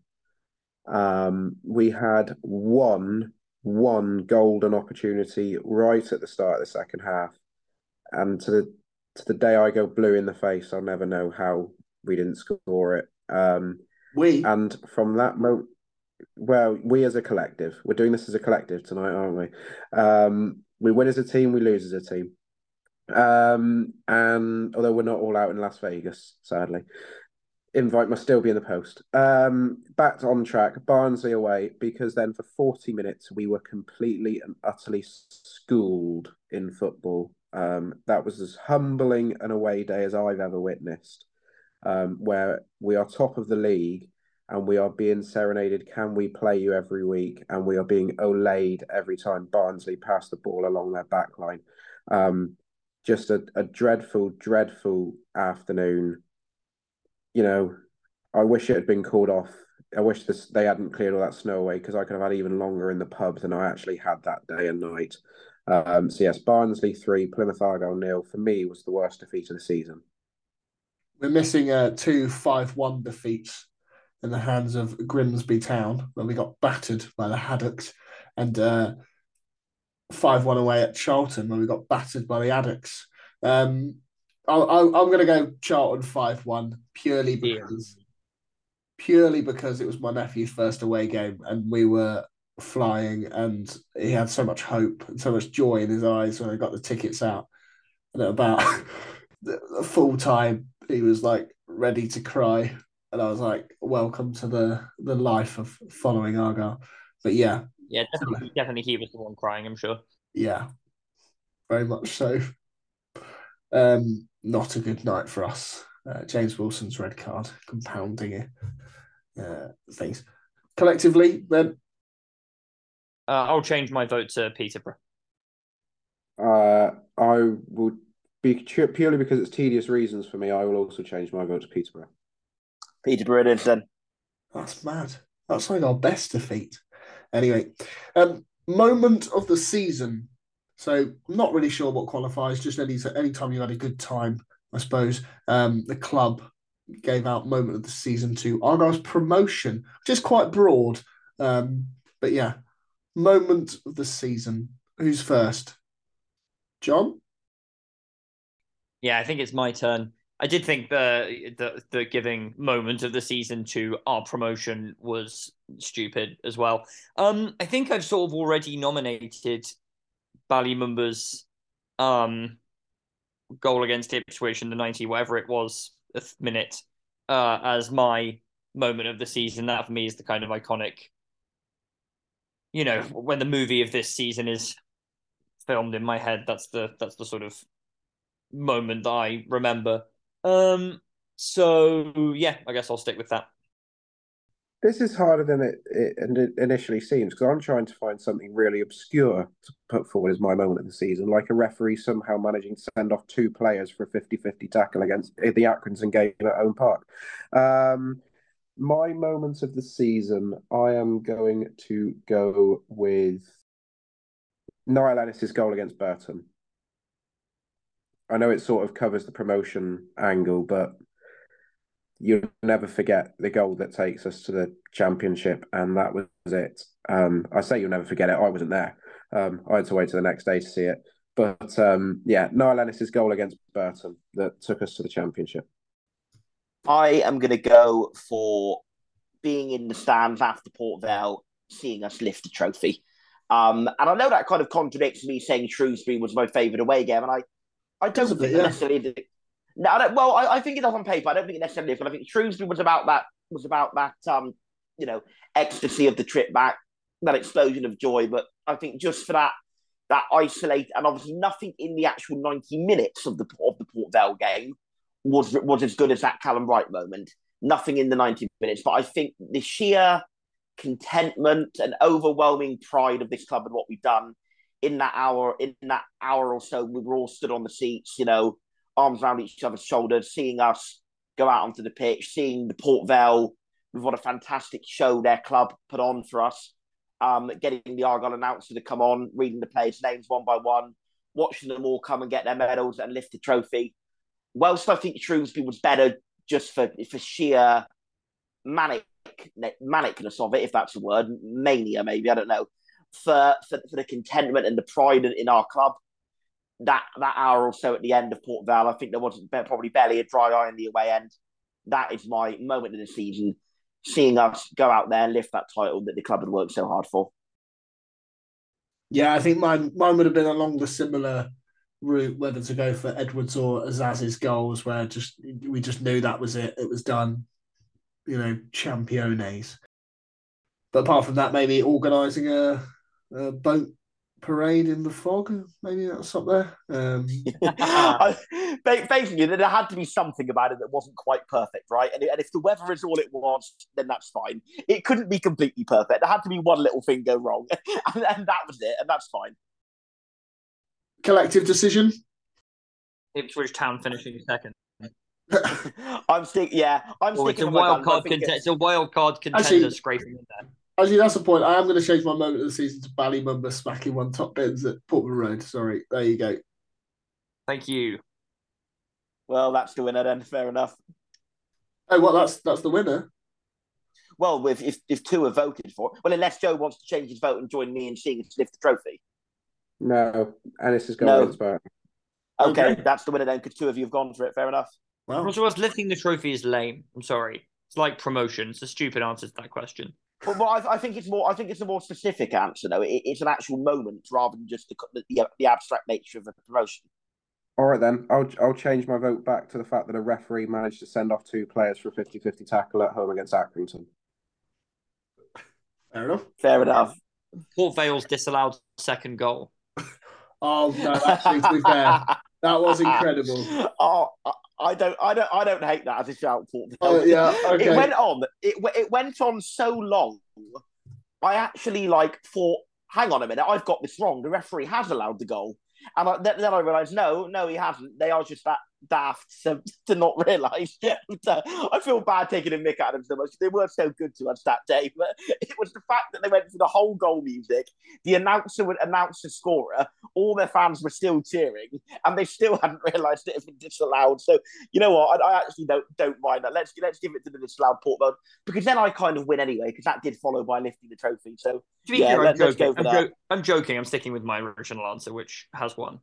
Um, we had one one golden opportunity right at the start of the second half, and to the to the day I go blue in the face, I'll never know how we didn't score it. Um, we and from that moment, well, we as a collective, we're doing this as a collective tonight, aren't we? Um, we win as a team, we lose as a team. Um, and although we're not all out in Las Vegas, sadly, invite must still be in the post. Um, back on track, Barnsley away, because then for 40 minutes we were completely and utterly schooled in football. Um, that was as humbling an away day as I've ever witnessed, um, where we are top of the league and we are being serenaded. Can we play you every week? And we are being olayed every time Barnsley pass the ball along their back line. Um, just a, a dreadful, dreadful afternoon you know, I wish it had been called off I wish this they hadn't cleared all that snow away because I could have had even longer in the pub than I actually had that day and night. Um, so yes, Barnsley three, Plymouth Argyle nil. For me, was the worst defeat of the season. We're missing uh, two 5 1 defeats in the hands of Grimsby Town when we got battered by the Haddocks, and uh, 5 1 away at Charlton when we got battered by the Addicks. Um, I, I, I'm going to go Charlton 5 1 purely because. Purely because it was my nephew's first away game and we were flying and he had so much hope and so much joy in his eyes when I got the tickets out. And at about (laughs) the full time, he was like ready to cry. And I was like, welcome to the, the life of following Argyle. But yeah, Yeah, definitely, definitely he was the one crying. I'm sure. yeah, very much so. Um, not a good night for us. Uh, James Wilson's red card compounding it. Uh, things collectively, then Uh, I'll change my vote to Peterborough. Uh, I would be purely because it's tedious reasons for me. I will also change my vote to Peterborough. Peterborough it is then. That's mad. That's like our best defeat. Anyway, um, moment of the season. So I'm not really sure what qualifies. Just any any time you had a good time, I suppose. Um, the club gave out moment of the season to Argyle's promotion, which is quite broad. Um, but yeah, moment of the season. Who's first? Jon. Yeah, I think it's my turn. I did think the the the giving moment of the season to our promotion was stupid as well. Um, I think I've sort of already nominated Bali Mumba's um goal against Ipswich in the ninety whatever it was minute uh as my moment of the season. That for me is the kind of iconic. You know, when the movie of this season is filmed in my head, that's the that's the sort of moment that I remember. Um, so yeah, I guess I'll stick with that. This is harder than it, it initially seems because I'm trying to find something really obscure to put forward as my moment of the season, like a referee somehow managing to send off two players for a 50 50 tackle against the Accrington game at Home Park. Um, my moment of the season, I am going to go with Niall Ennis's goal against Burton. I know it sort of covers the promotion angle, but you'll never forget the goal that takes us to the championship, and that was it. Um, I say you'll never forget it. I wasn't there. Um, I had to wait to the next day to see it. But um, yeah, Niall Ennis's goal against Burton that took us to the championship. I am going to go for being in the stands after Port Vale, seeing us lift the trophy. Um, and I know that kind of contradicts me saying Shrewsbury was my favourite away game, and I, I don't think yeah. necessarily. No, I don't, well, I, I think it does on paper. I don't think it necessarily is, but I think Shrewsbury was about that. Was about that. Um, you know, ecstasy of the trip back, that explosion of joy. But I think just for that, that isolate, and obviously nothing in the actual ninety minutes of the of the Port Vale game was was as good as that Callum Wright moment. Nothing in the ninety minutes, but I think the sheer contentment and overwhelming pride of this club and what we've done in that hour in that hour or so we were all stood on the seats you know arms around each other's shoulders seeing us go out onto the pitch seeing the port vale with what a fantastic show their club put on for us. Um, getting the argyle announcer to come on reading the players names one by one watching them all come and get their medals and lift the trophy. Whilst i think shrewsbury was better just for for sheer manic manicness of it, if that's a word, mania maybe, I don't know, for, for, for the contentment and the pride in, in our club. That that hour or so at the end of Port Vale, I think there wasn't probably barely a dry eye in the away end. That is my moment of the season, seeing us go out there and lift that title that the club had worked so hard for. Yeah, I think mine mine would have been along the similar route, whether to go for Edwards or Azaz's goals, where just we just knew that was it. It was done you know, championes. But apart from that, maybe organising a, a, boat parade in the fog, maybe that's up there. Um, (laughs) Basically, there had to be something about it that wasn't quite perfect, right? And, and if the weather is all it was, then that's fine. It couldn't be completely perfect. There had to be one little thing go wrong, (laughs) and, and that was it, and that's fine. Collective decision. Ipswich Town finishing second. (laughs) I'm stick. Yeah, I'm Oh, it's a with wild card think contender. it's- It's a wild card contender Actually- scraping in there. Actually, that's the point. I am going to change my moment of the season to Bali Mumba smacking one top bins at Portman Road. Sorry, there you go. Thank you. Well, that's the winner then. Fair enough. Oh, well, that's that's the winner. Well, if if, if two are voted for well, unless Joe wants to change his vote and join me in seeing and sniff the trophy. No, Ennis has got No. no. back. Okay, Okay. that's the winner then, because two of you have gone for it. Fair enough. Well, Also, us lifting the trophy is lame. I'm sorry. It's like promotion. It's a stupid answer to that question. Well, well I, I think it's more. I think it's a more specific answer, though. It, it's an actual moment rather than just the, the the abstract nature of a promotion. All right then, I'll I'll change my vote back to the fact that a referee managed to send off two players for a 50-50 tackle at home against Accrington. fair enough. Fair enough. Port Vale's disallowed second goal. (laughs) Oh no, actually, to be fair, that was incredible. (laughs) Oh, I- don't, I don't, I don't hate that as a shout. Port Oh yeah, (laughs) okay. It went on. It it went on so long. I actually like thought, hang on a minute, I've got this wrong. The referee has allowed the goal, and I, then, then I realised, no, no, he hasn't. They are just that daft to, to not realise. (laughs) So uh, I feel bad taking a mick at them so much. They were so good to us that day, but it was the fact that they went through the whole goal music. The announcer would announce the scorer. All their fans were still cheering, and they still (laughs) hadn't realised it had been disallowed. So you know what? I, I actually don't don't mind that. Let's let's give it to the disallowed Port Vale because then I kind of win anyway because that did follow by lifting the trophy. So Yeah, fair, let- let's joking. go for I'm, that. jo- I'm joking. I'm sticking with my original answer, which has won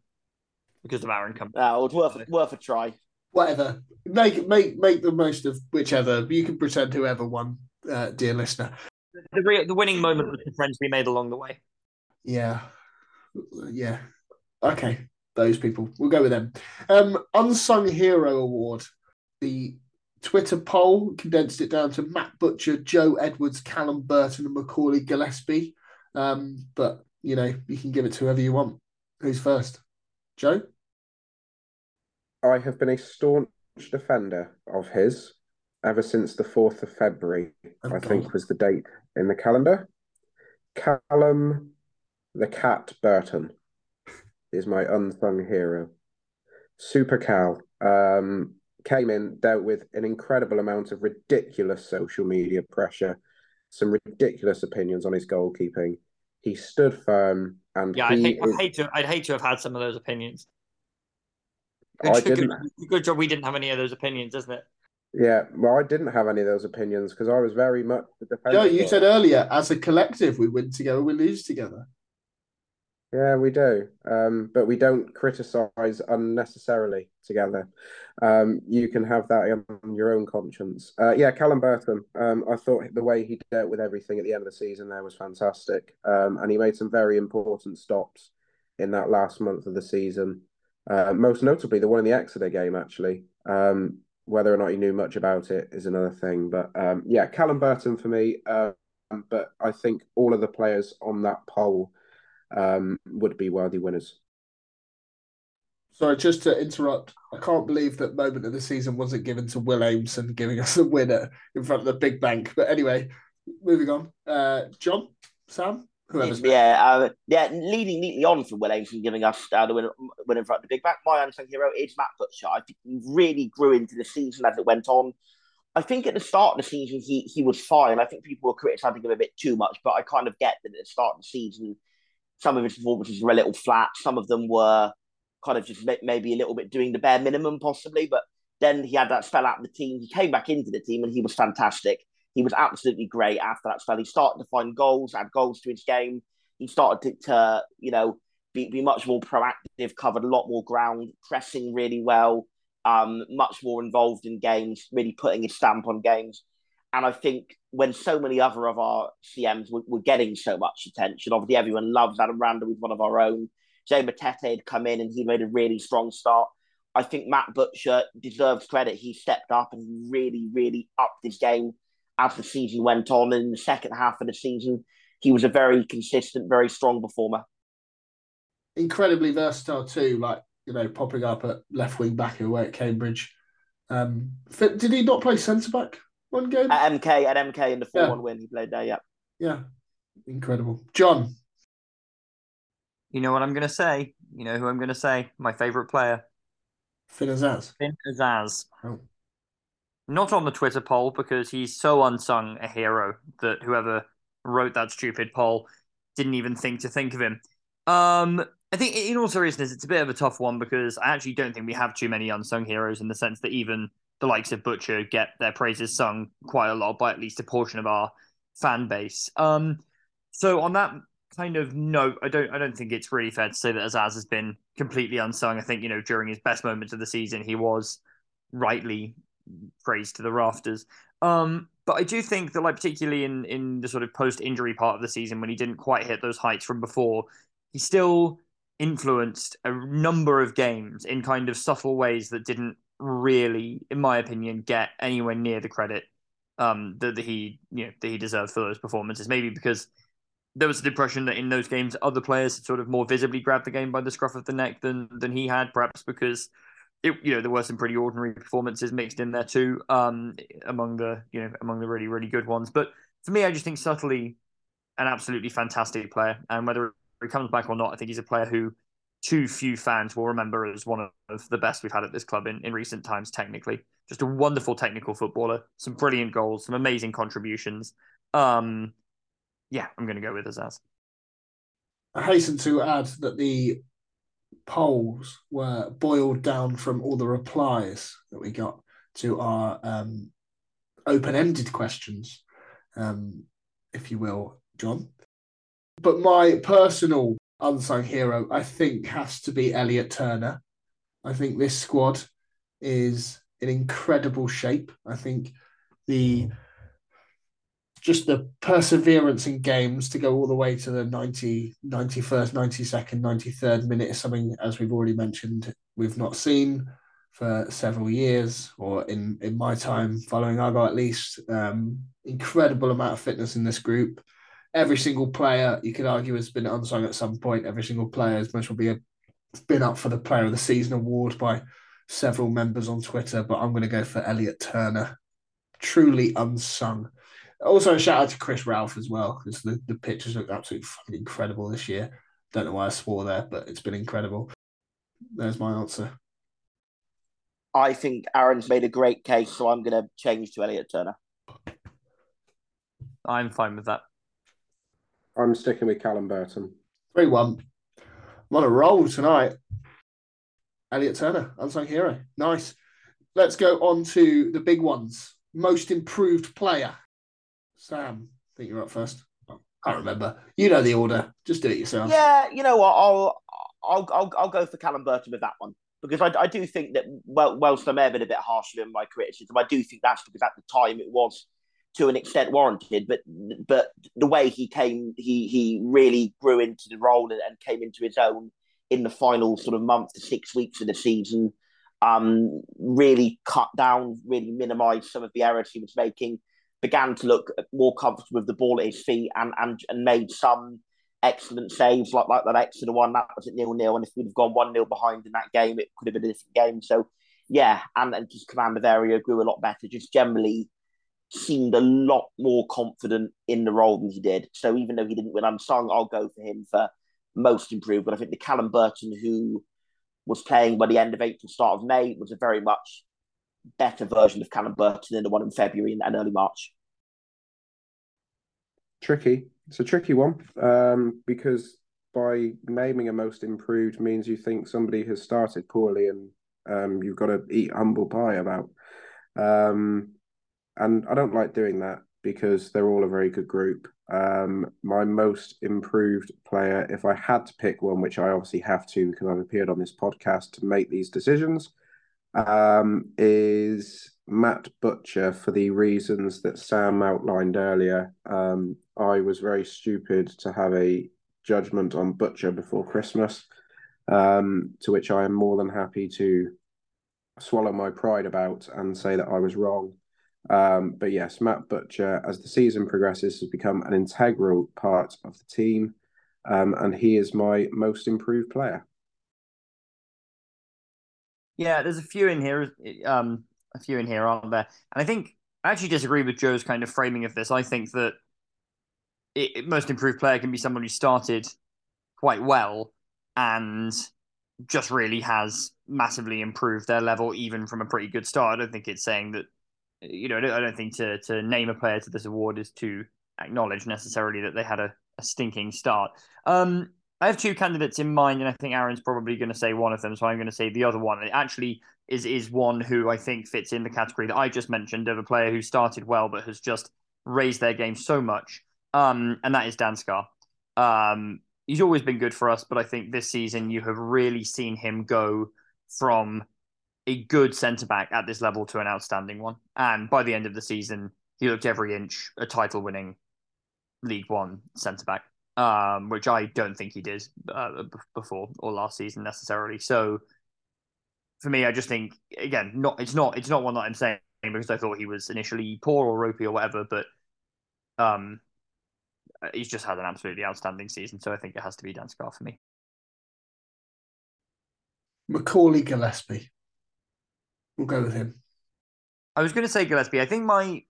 because of our income. uh, it's worth worth a try. Whatever. Make make make the most of whichever. You can pretend whoever won, uh, dear listener. The, re- the winning moment was the friends we made along the way. Yeah, yeah. Okay, those people. We'll go with them. Um, unsung hero award. The Twitter poll condensed it down to Matt Butcher, Joe Edwards, Callum Burton, and Macaulay Gillespie. Um, but you know you can give it to whoever you want. Who's first? Joe. I have been a staunch defender of his ever since the 4th of February, Oh, I God. think was the date in the calendar. Callum the Cat Burton is my unsung hero. Super Cal um, came in, dealt with an incredible amount of ridiculous social media pressure, some ridiculous opinions on his goalkeeping. He stood firm and Yeah, I'd hate, is- I'd hate to. I'd hate to have had some of those opinions. I Good, didn't good, good job we didn't have any of those opinions, isn't it? Yeah, well, I didn't have any of those opinions because I was very much the defender. Joe, you said earlier, as a collective, we win together, we lose together. Yeah, we do. Um, but we don't criticize unnecessarily together. Um, you can have that on your own conscience. Uh, yeah, Callum Burton. Um, I thought the way he dealt with everything at the end of the season there was fantastic. Um, and he made some very important stops in that last month of the season. Uh, most notably, the one in the Exeter game, actually. Um, whether or not he knew much about it is another thing. But um, yeah, Callum Burton for me. Um, but I think all of the players on that poll um, would be worthy winners. Sorry, just to interrupt, I can't believe that moment of the season wasn't given to Will Aimson giving us a winner in front of the big bank. But anyway, moving on. Uh, Jon, Sam, whoever's. Yeah, uh, yeah, leading neatly on from Will Aimson giving us uh, the win, win in front of the big back. My unsung hero is Matt Butcher. I think he really grew into the season as it went on. I think at the start of the season he he was fine. I think people were criticising him a bit too much, but I kind of get that at the start of the season, some of his performances were a little flat. Some of them were kind of just maybe a little bit doing the bare minimum, possibly. But then he had that spell out of the team. He came back into the team and he was fantastic. He was absolutely great after that spell. He started to find goals, add goals to his game. He started to, to you know, be, be much more proactive, covered a lot more ground, pressing really well, um, much more involved in games, really putting his stamp on games. And I think when so many other of our CMs were, were getting so much attention, obviously everyone loves Adam Randell with one of our own. Jay Matete had come in and he made a really strong start. I think Matt Butcher deserves credit. He stepped up and really, really upped his game as the season went on. And in the second half of the season, he was a very consistent, very strong performer. incredibly versatile too. Like you know, popping up at left wing back away at Cambridge. Um, did he not play centre back one game? At MK, at MK in the 4 Yeah. 1 win, he played there, yeah. yeah, incredible. Jon, You know what I'm going to say? You know who I'm going to say? My favorite player, Finn Azaz. Finn Azaz. Oh. Not on the Twitter poll because he's so unsung a hero that whoever wrote that stupid poll didn't even think to think of him. Um, I think, in all seriousness, it's a bit of a tough one because I actually don't think we have too many unsung heroes in the sense that even the likes of Butcher get their praises sung quite a lot by at least a portion of our fan base. Um, so on that kind of note, I don't I don't think it's really fair to say that Azaz has been completely unsung. I think you know during his best moments of the season, he was rightly praised to the rafters. Um, but I do think that, like particularly in in the sort of post injury part of the season when he didn't quite hit those heights from before, he still influenced a number of games in kind of subtle ways that didn't really, in my opinion, get anywhere near the credit um, that, that he you know that he deserved for those performances. Maybe because there was the impression that in those games other players had sort of more visibly grabbed the game by the scruff of the neck than than he had, perhaps because it, you know there were some pretty ordinary performances mixed in there too um, among the you know among the really really good ones. But for me, I just think subtly an absolutely fantastic player, and whether he comes back or not, I think he's a player who too few fans will remember as one of the best we've had at this club in, in recent times, technically. Just a wonderful technical footballer, some brilliant goals, some amazing contributions. Um, yeah, I'm going to go with Azaz. I hasten to add that the polls were boiled down from all the replies that we got to our um, open-ended questions, um, if you will, John. But my personal unsung hero, I think, has to be Elliot Turner. I think this squad is in incredible shape. I think the just the perseverance in games to go all the way to the 90, 91st, 92nd, 93rd minute is something, as we've already mentioned, we've not seen for several years, or in, in my time following Argyle at least. Um, incredible amount of fitness in this group every single player you could argue has been unsung at some point. Every single player has most probably been up for the Player of the Season award by several members on Twitter, but I'm going to go for Elliot Turner. Truly unsung. Also, a shout out to Chris Ralph as well, because the, the pictures look absolutely fucking incredible this year. Don't know why I swore there, but it's been incredible. There's my answer. I think Aaron's made a great case, so I'm going to change to Elliot Turner. I'm fine with that. I'm sticking with Callum Burton. 3 1. I'm on a roll tonight. Elliot Turner, unsung hero. Nice. Let's go on to the big ones. Most improved player. Sam, I think you're up first. I can't remember. You know the order. Just do it yourself. Yeah, you know what? I'll I'll I'll, I'll go for Callum Burton with that one because I, I do think that well, whilst I may have been a bit harsher in my criticism, I do think that's because at the time it was to an extent warranted. But but the way he came, he he really grew into the role and, and came into his own in the final sort of month to six weeks of the season. Um, really cut down, really minimised some of the errors he was making. Began to look more comfortable with the ball at his feet, and and, and made some excellent saves like like that Exeter one. That was at nil nil, and if we'd have gone one 0 behind in that game, it could have been a different game. So yeah, and and just command of area grew a lot better. Just generally seemed a lot more confident in the role than he did. So even though he didn't win unsung, I'll go for him for most improved. But I think the Callum Burton who was playing by the end of April, start of May, was a very much better version of Callum Burton than the one in February and early March. Tricky. It's a tricky one um, because by naming a most improved means you think somebody has started poorly and um, you've got to eat humble pie about. Um, and I don't like doing that because they're all a very good group. Um, my most improved player, if I had to pick one, which I obviously have to because I've appeared on this podcast to make these decisions, um, is Matt Butcher for the reasons that Sam outlined earlier. Um, I was very stupid to have a judgment on Butcher before Christmas, um, to which I am more than happy to swallow my pride about and say that I was wrong. Um, but yes, Matt Butcher, as the season progresses, has become an integral part of the team, um, and he is my most improved player. Yeah, there's a few in here, um, a few in here, aren't there? And I think I actually disagree with Joe's kind of framing of this. I think that it, most improved player can be someone who started quite well and just really has massively improved their level, even from a pretty good start. I don't think it's saying that you know, I don't, I don't think to to name a player to this award is to acknowledge necessarily that they had a, a stinking start. Um, I have two candidates in mind, and I think Aaron's probably going to say one of them, so I'm going to say the other one. It actually is is one who I think fits in the category that I just mentioned of a player who started well but has just raised their game so much, um, and that is Dan Scarr. Um, he's always been good for us, but I think this season you have really seen him go from a good centre back at this level to an outstanding one. And by the end of the season, he looked every inch a title winning League One centre back, um, which I don't think he did uh, before or last season necessarily. So for me, I just think again, not it's not it's not one that I'm saying because I thought he was initially poor or ropey or whatever, but um, he's just had an absolutely outstanding season. So I think it has to be Dan Scarr for me. Macaulay Gillespie. We'll go with him. I was going to say Gillespie. I think my,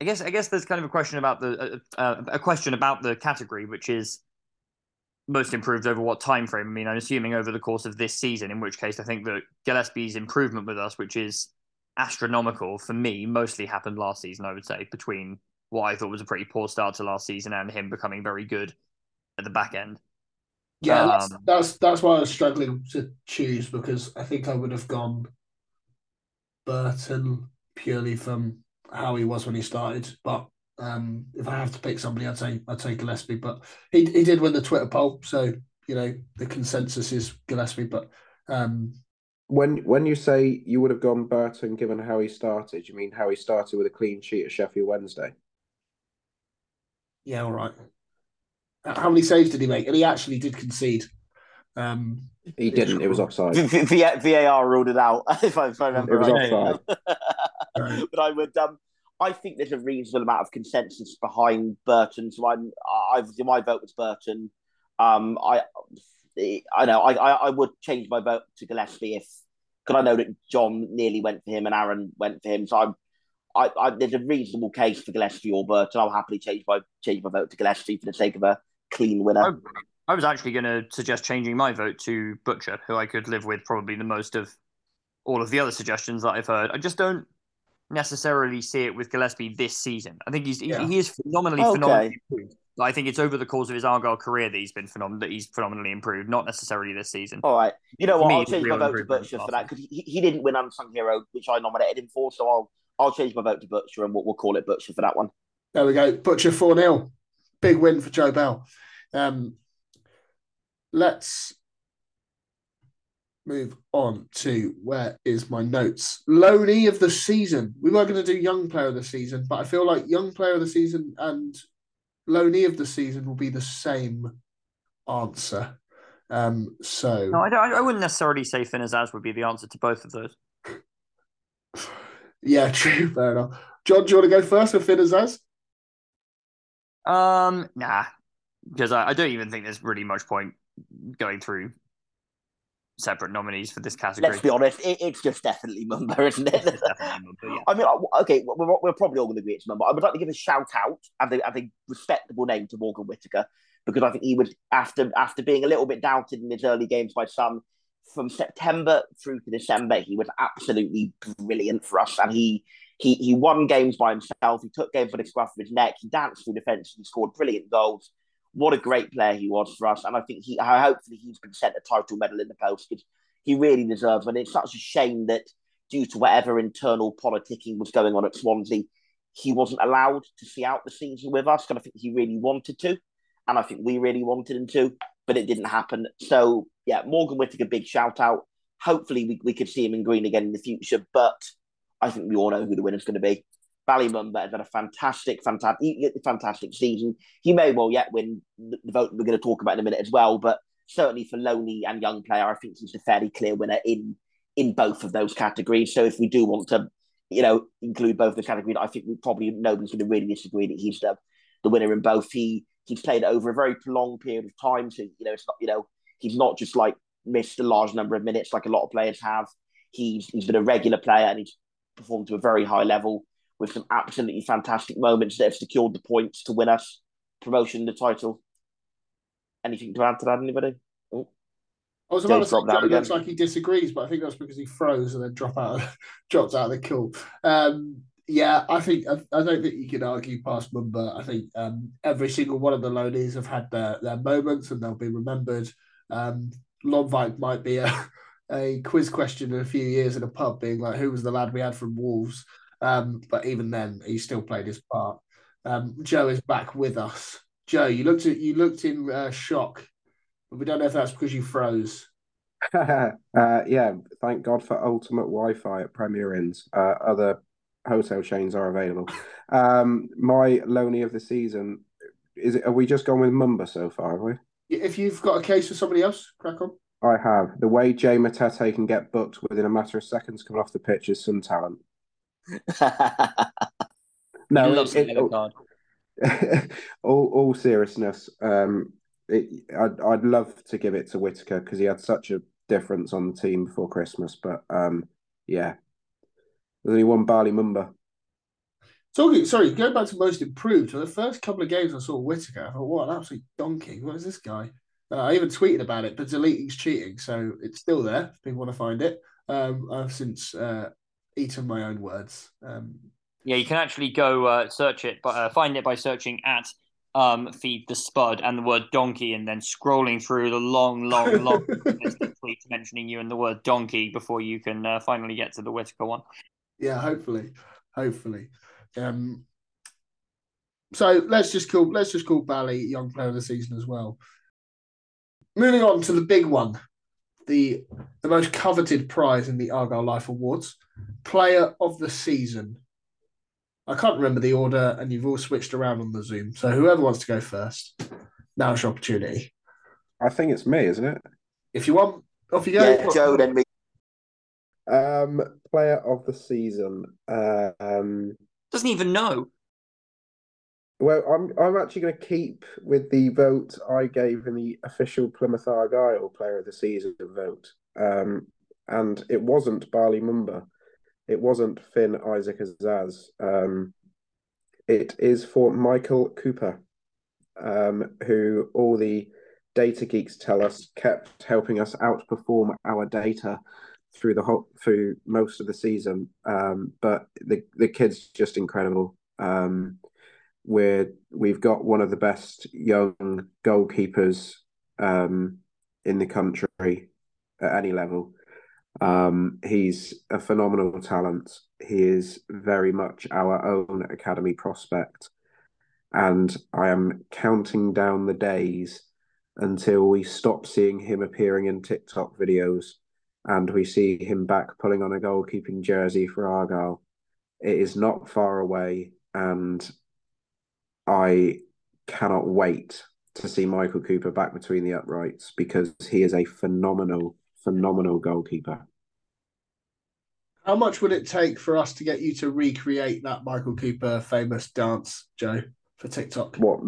I guess, I guess there's kind of a question about the uh, uh, a question about the category, which is most improved over what time frame. I mean, I'm assuming over the course of this season. In which case, I think that Gillespie's improvement with us, which is astronomical for me, mostly happened last season. I would say between what I thought was a pretty poor start to last season and him becoming very good at the back end. Yeah, Um, that's, that's that's why I was struggling to choose because I think I would have gone Burton purely from how he was when he started. But um, if I have to pick somebody, I'd say I'd say Gillespie. But he he did win the Twitter poll, so you know the consensus is Gillespie. But um, When when you say you would have gone Burton given how he started, you mean how he started with a clean sheet at Sheffield Wednesday? Yeah, all right. How many saves did he make? And he actually did concede. Um, He didn't. It was offside. V- V- VAR ruled it out, (laughs) if I, if I remember It was right. offside. (laughs) but I would, um, I think there's a reasonable amount of consensus behind Burton. So I'm, I, obviously my vote was Burton. Um, I, I know I, I, I would change my vote to Gillespie if, because I know that Jon nearly went for him and Aaron went for him. So I'm, I, I there's a reasonable case for Gillespie or Burton. I'll happily change my change my vote to Gillespie for the sake of a clean winner. I was actually going to suggest changing my vote to Butcher, who I could live with probably the most of all of the other suggestions that I've heard. I just don't necessarily see it with Gillespie this season. I think he's he- Yeah. he is phenomenally Okay. phenomenally improved. I think it's over the course of his Argyle career that he's been phenomenal. That he's phenomenally improved, not necessarily this season. All right. You know what? me, I'll change my vote to Butcher for that because he, he didn't win Unsung Hero, which I nominated him for. So I'll I'll change my vote to Butcher and we'll, we'll call it Butcher for that one. There we go. Butcher 4 0. Big win for Joe Bell. Um, let's move on to where is my notes? Loney of the season. We were going to do young player of the season, but I feel like young player of the season and Loney of the season will be the same answer. Um, so No, I, don't, I wouldn't necessarily say Finn Azaz would be the answer to both of those. Yeah, (laughs) true, fair enough. Jon, do you want to go first with Finn Azaz? Um, nah, because I, I don't even think there's really much point going through separate nominees for this category. Let's be honest, it, it's just definitely Mumba, (laughs) isn't it? Mumba, yeah. I mean, I- okay, we're, we're probably all going to agree it's Mumba. I would like to give a shout out and a, and a respectable name to Morgan Whittaker because I think he was after after being a little bit doubted in his early games by some. From September through to December, he was absolutely brilliant for us, and he he he won games by himself. He took games by the scruff of his neck. He danced through defence and scored brilliant goals. What a great player he was for us, and I think he hopefully he's been sent a title medal in the post because he really deserves. And it's such a shame that due to whatever internal politicking was going on at Swansea, he wasn't allowed to see out the season with us. And I think he really wanted to, and I think we really wanted him to, but it didn't happen. So yeah, Morgan Whittaker, big shout out. Hopefully we, we could see him in green again in the future, but I think we all know who the winner's going to be. Bali Mumba has had a fantastic, fantastic, fantastic season. He may well yet win the vote we're going to talk about in a minute as well, but certainly for Loney and young player, I think he's a fairly clear winner in in both of those categories. So if we do want to, you know, include both the categories, I think we probably nobody's going to really disagree that he's the the winner in both. He he's played over a very prolonged period of time, so you know it's not you know he's not just like missed a large number of minutes like a lot of players have. He's he's been a regular player and he's performed to a very high level with some absolutely fantastic moments that have secured the points to win us promotion, the title. Anything to add to that, anybody? Oh. I was about to say Joe looks like he disagrees, but I think that's because he froze and then drop out, (laughs) dropped out of the call. Um, yeah, I think I, I don't think you can argue past Mumba. I think um, every single one of the loanies have had their, their moments and they'll be remembered. Um, Lonwijk might be a, (laughs) a quiz question in a few years in a pub, being like, "Who was the lad we had from Wolves?" Um, but even then, he still played his part. Um, Joe is back with us. Joe, you looked at you looked in uh, shock, but we don't know if that's because you froze. (laughs) uh, yeah, thank God for ultimate Wi-Fi at Premier Inns. Uh, other hotel chains are available. Um, my lonely of the season is it? Are we just gone with Mumba so far? Have we? If you've got a case for somebody else, crack on. I have. The way Jay Matete can get booked within a matter of seconds coming off the pitch is some talent. (laughs) No, loves it- it- yellow (laughs) all all seriousness, um, it, I'd I'd love to give it to Whittaker because he had such a difference on the team before Christmas. But um, yeah, there's only one Bali Mumba. Talking, sorry, going back to most improved. For the first couple of games I saw Whittaker, I thought, what an absolute donkey. What is this guy? Uh, I even tweeted about it, but deleting's cheating, so it's still there if people want to find it. Um, I've since uh, eaten my own words. Um, Yeah, you can actually go uh, search it, but uh, find it by searching at um, feed the spud and the word donkey, and then scrolling through the long, long, long (laughs) list tweets mentioning you and the word donkey before you can uh, finally get to the Whittaker one. Yeah, hopefully, hopefully. Um, so let's just call let's just call Bali young player of the season as well. Moving on to the big one, the the most coveted prize in the Argyle Life Awards, player of the season. I can't remember the order, and you've all switched around on the Zoom. So whoever wants to go first, now's your opportunity. I think it's me, isn't it? If you want, off you go. yeah, Joe, then me. Um, player of the season. Uh, um, Doesn't even know. well, I'm I'm actually going to keep with the vote I gave in the official Plymouth Argyle Player of the Season vote. Um, and it wasn't Bali Mumba. It wasn't Finn Isaac Azaz. Um, it is for Michael Cooper, um, who all the data geeks tell us kept helping us outperform our data through the whole through most of the season. Um, but the the kid's just incredible. Um, we're we've got one of the best young goalkeepers um, in the country at any level. Um, he's a phenomenal talent. He is very much our own academy prospect, and I am counting down the days until we stop seeing him appearing in TikTok videos and we see him back pulling on a goalkeeping jersey for Argyle. It is not far away, and I cannot wait to see Michael Cooper back between the uprights because he is a phenomenal, phenomenal goalkeeper. How much would it take for us to get you to recreate that Michael Cooper famous dance, Joe, for TikTok? What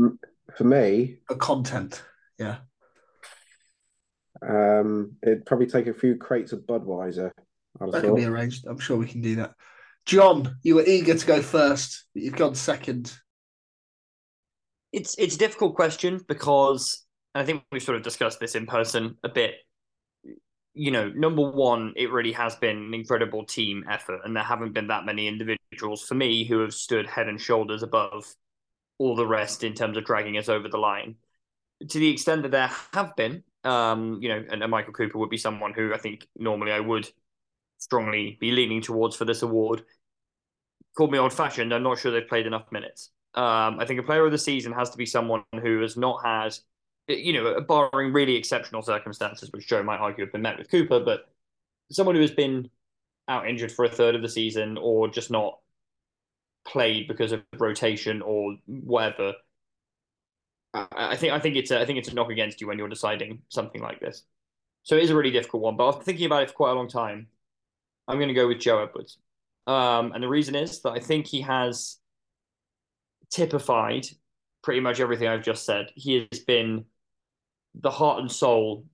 for me? For content, yeah. Um, it'd probably take a few crates of Budweiser. I'd have That can be arranged. I'm sure we can do that. Jon, you were eager to go first, but you've gone second. It's it's a difficult question because and I think we've sort of discussed this in person a bit. You know, number one, it really has been an incredible team effort, and there haven't been that many individuals for me who have stood head and shoulders above all the rest in terms of dragging us over the line. To the extent that there have been, um, you know, and, and Michael Cooper would be someone who I think normally I would strongly be leaning towards for this award. Call me old fashioned. I'm not sure they've played enough minutes. Um, I think a player of the season has to be someone who has not had, you know, barring really exceptional circumstances, which Joe might argue have been met with Cooper, but someone who has been out injured for a third of the season or just not played because of rotation or whatever. I, think I think it's a, I think it's a knock against you when you're deciding something like this. So it is a really difficult one. But been thinking about it for quite a long time. I'm going to go with Joe Edwards, um, and the reason is that I think he has typified pretty much everything I've just said. He has been the heart and soul,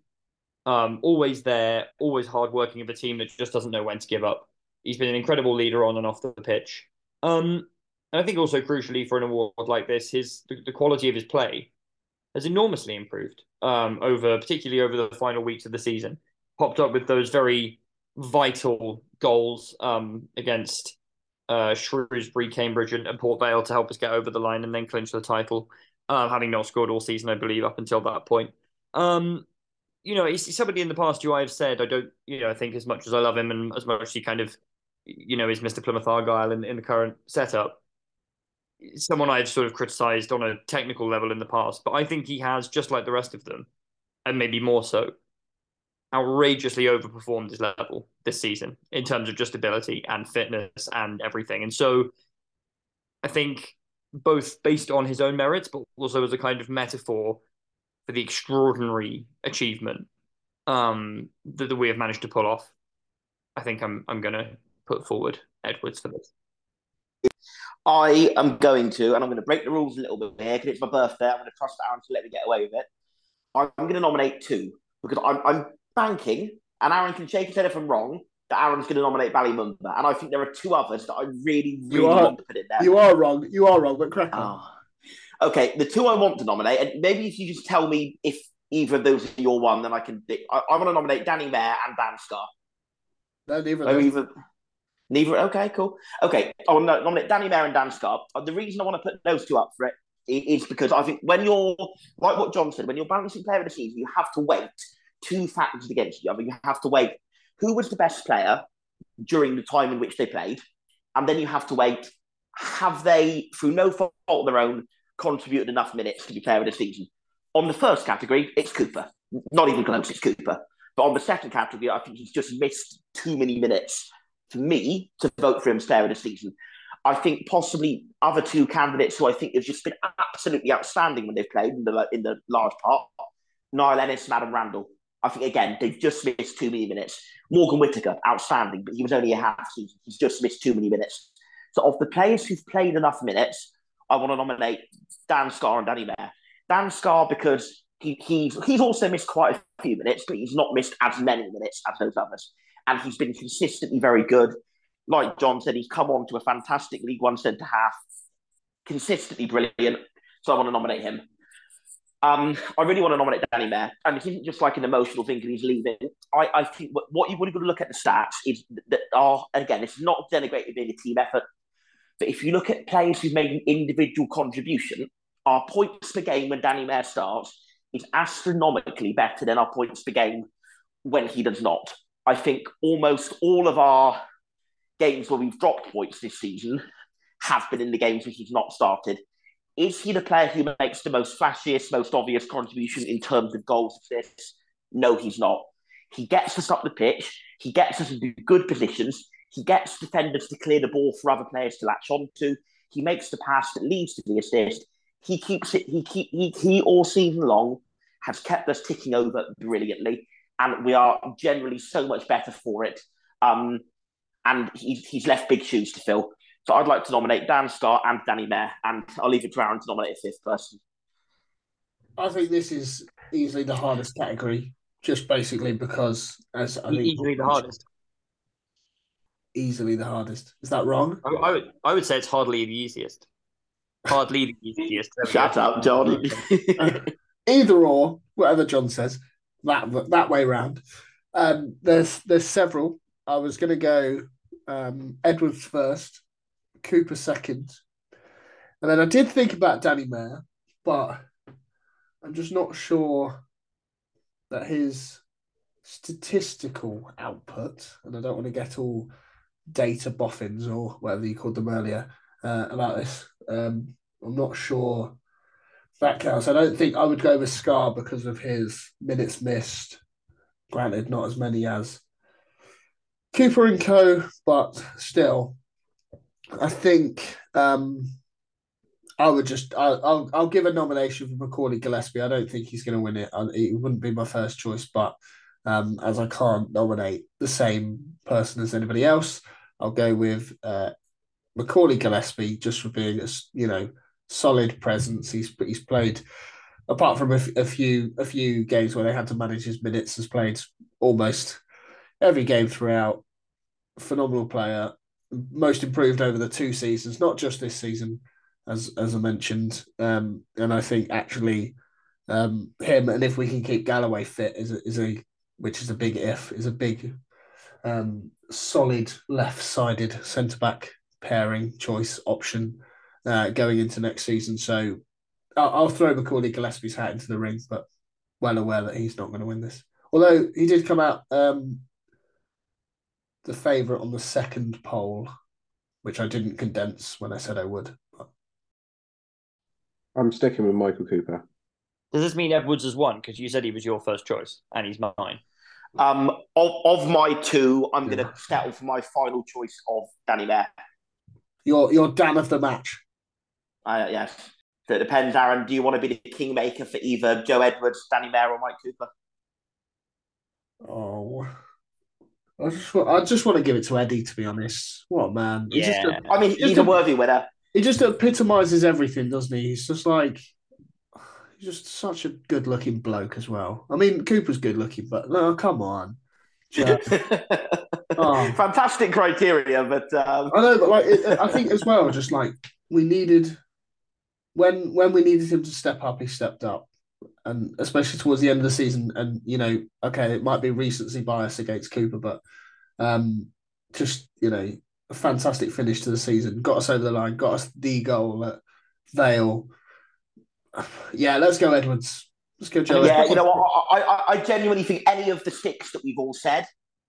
um, always there, always hardworking of a team that just doesn't know when to give up. He's been an incredible leader on and off the pitch. Um, and I think also crucially for an award like this, his the, the quality of his play has enormously improved um, over, particularly over the final weeks of the season. Popped up with those very vital goals um, against uh, Shrewsbury, Cambridge, and, and Port Vale to help us get over the line and then clinch the title, uh, having not scored all season, I believe, up until that point. Um, you know, he's somebody in the past who I've said I don't, you know, I think as much as I love him and as much as he kind of, you know, is Mr. Plymouth Argyle in, in the current setup, someone I've sort of criticised on a technical level in the past, but I think he has, just like the rest of them, and maybe more so, outrageously overperformed his level this season in terms of just ability and fitness and everything. And so I think both based on his own merits, but also as a kind of metaphor for the extraordinary achievement um, that, that we have managed to pull off, I think I'm I'm going to put forward Edwards for this. I am going to, and I'm going to break the rules a little bit here because it's my birthday. I'm going to trust Aaron to let me get away with it. I'm going to nominate two because I'm, I'm banking, and Aaron can shake his head if I'm wrong, that Aaron's going to nominate Bali Mumba. And I think there are two others that I really, really are, want to put in there. you are wrong. You are wrong, but crack on. Oh. Okay, the two I want to nominate, and maybe if you just tell me if either of those are your one, then I can. I, I want to nominate Danny Mayor and Dan Scarr. No, neither either. Neither. Okay, cool. Okay, want to nominate Danny Mayor and Dan Scarr. Uh, The reason I want to put those two up for it is because I think when you're like what Jon said, when you're balancing player of the season, you have to weight two factors against each other. You have to weight who was the best player during the time in which they played, and then you have to weight have they, through no fault of their own, contributed enough minutes to be player of the season. On the first category, it's Cooper. Not even close, it's Cooper. But on the second category, I think he's just missed too many minutes for me to vote for him of the season. I think possibly other two candidates who I think have just been absolutely outstanding when they've played in the in the large part, Niall Ennis and Adam Randell. I think again they've just missed too many minutes. Morgan Whittaker, outstanding, but he was only a half season. He's just missed too many minutes. So of the players who've played enough minutes, I want to nominate Dan Scarr and Danny Mayor. Dan Scarr because he, he's he's also missed quite a few minutes, but he's not missed as many minutes as those others, and he's been consistently very good. Like Jon said, he's come on to a fantastic League One centre half, consistently brilliant. So I want to nominate him. Um, I really want to nominate Danny Mayor, and it isn't just like an emotional thing because he's leaving. I, I think what, what you've got to look at the stats is that are again, it's not denigrated being a team effort, but if you look at players who've made an individual contribution, our points per game when Danny Mayor starts is astronomically better than our points per game when he does not. I think almost all of our games where we've dropped points this season have been in the games where he's not started. Is he the player who makes the most flashiest, most obvious contribution in terms of goals assists? No, he's not. He gets us up the pitch. He gets us into good positions. He gets defenders to clear the ball for other players to latch onto. He makes the pass that leads to the assist. He keeps it. He keep, he, he all season long has kept us ticking over brilliantly, and we are generally so much better for it. Um, and he's, he's left big shoes to fill. So I'd like to nominate Dan Scott and Danny Mayor, and I'll leave it to Aaron to nominate a fifth person. I think this is easily the hardest category, just basically because as I think Easily the hardest. Easily the hardest. Is that wrong? I, I would I would say it's hardly the easiest. Hardly the easiest. There (laughs) we Shut up, Jon. (laughs) Either or, whatever Jon says, that that way round. Um, there's there's several. I was going to go um, Edwards first, Cooper second, and then I did think about Danny Mayor, but I'm just not sure that his statistical output, and I don't want to get all data boffins or whatever you called them earlier uh, about this. Um, I'm not sure that counts. I don't think I would go with Scarr because of his minutes missed. Granted, not as many as Cooper and Co, but still, I think um, I would just I'll, I'll I'll give a nomination for Macaulay Gillespie. I don't think he's going to win it. I, it wouldn't be my first choice, but um, as I can't nominate the same person as anybody else, I'll go with uh, Macaulay Gillespie just for being you know solid presence. He's he's played apart from a, a few a few games where they had to manage his minutes. Has played almost every game throughout. Phenomenal player, most improved over the two seasons, not just this season, as as I mentioned. Um, and I think actually Um, him and if we can keep Galloway fit is a, is a which is a big if is a big um, solid left sided centre back pairing choice option uh, going into next season. So I'll, I'll throw Macaulay Gillespie's hat into the ring, but well aware that he's not going to win this. Although he did come out um, the favourite on the second poll, which I didn't condense when I said I would. But I'm sticking with Michael Cooper. Does this mean Edwards has won? Because you said he was your first choice and he's mine. Um, of, of my two, I'm going to settle for my final choice of Danny Mayor. You're you're Dan of the match. Uh, yes. So it depends, Aaron. Do you want to be the kingmaker for either Joe Edwards, Danny Mayor, or Mike Cooper? Oh, I just want, I just want to give it to Eddie. To be honest, what a man! He just, Yeah. I mean, Just he's a- a worthy winner. he just epitomizes everything, doesn't he? He's just like he's just such a good-looking bloke as well. I mean, Cooper's good-looking, but no, come on. (laughs) Oh. Fantastic criteria, but um, I know, but like it, I think as well, just like we needed when when we needed him to step up, he stepped up, and especially towards the end of the season. And you know, okay, it might be recency bias against Cooper, but um, just you know, a fantastic finish to the season, got us over the line, got us the goal at Vale. Yeah, let's go Edwards. Let's go Joe. yeah, you know, I, I, I genuinely think any of the six that we've all said,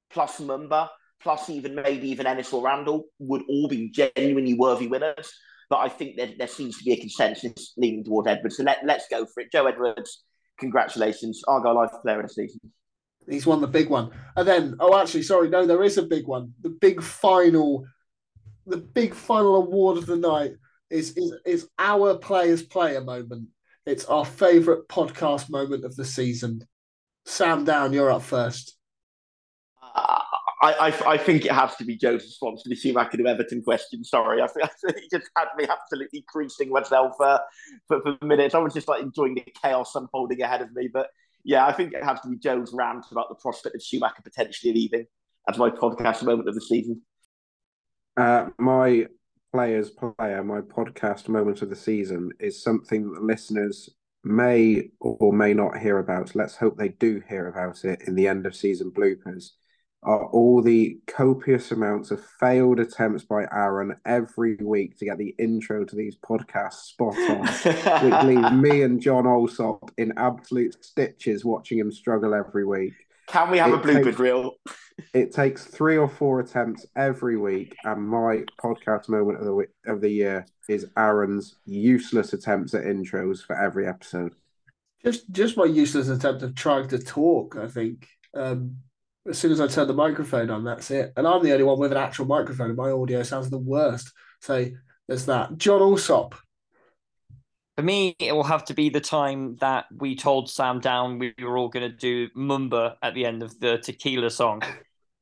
plus Mumba, plus even maybe even Ennis or Randell, would all be genuinely worthy winners. But I think there, there seems to be a consensus leaning towards Edwards. So let, let's go for it. Joe Edwards, congratulations. Argyle Life Player of the Season. He's won the big one. And then, oh, actually, sorry, no, there is a big one. The big final, the big final award of the night is is is our players player moment. It's our favourite podcast moment of the season. Sam Down, you're up first. I, I, I think it has to be Joe's response to the Schumacher to Everton question. Sorry, I think, (laughs) it just had me absolutely creasing myself uh, for, for minutes. I was just like enjoying the chaos unfolding ahead of me. But yeah, I think it has to be Joe's rant about the prospect of Schumacher potentially leaving as my podcast moment of the season. Uh, my players player, my podcast moment of the season is something that listeners may or may not hear about. Let's hope they do hear about it in the end of season bloopers. Are all the copious amounts of failed attempts by Aaron every week to get the intro to these podcasts spot on, which (laughs) leaves me and Jon Olsop in absolute stitches watching him struggle every week. Can we have a blooper takes- reel? It takes three or four attempts every week, and my podcast moment of the wi- of the year is Aaron's useless attempts at intros for every episode. Just just my useless attempt of trying to talk, I think. Um, as soon as I turn the microphone on, that's it. And I'm the only one with an actual microphone, and my audio sounds the worst. So there's that. Jon Alsop. For me, it will have to be the time that we told Sam Down we were all going to do Mumba at the end of the tequila song,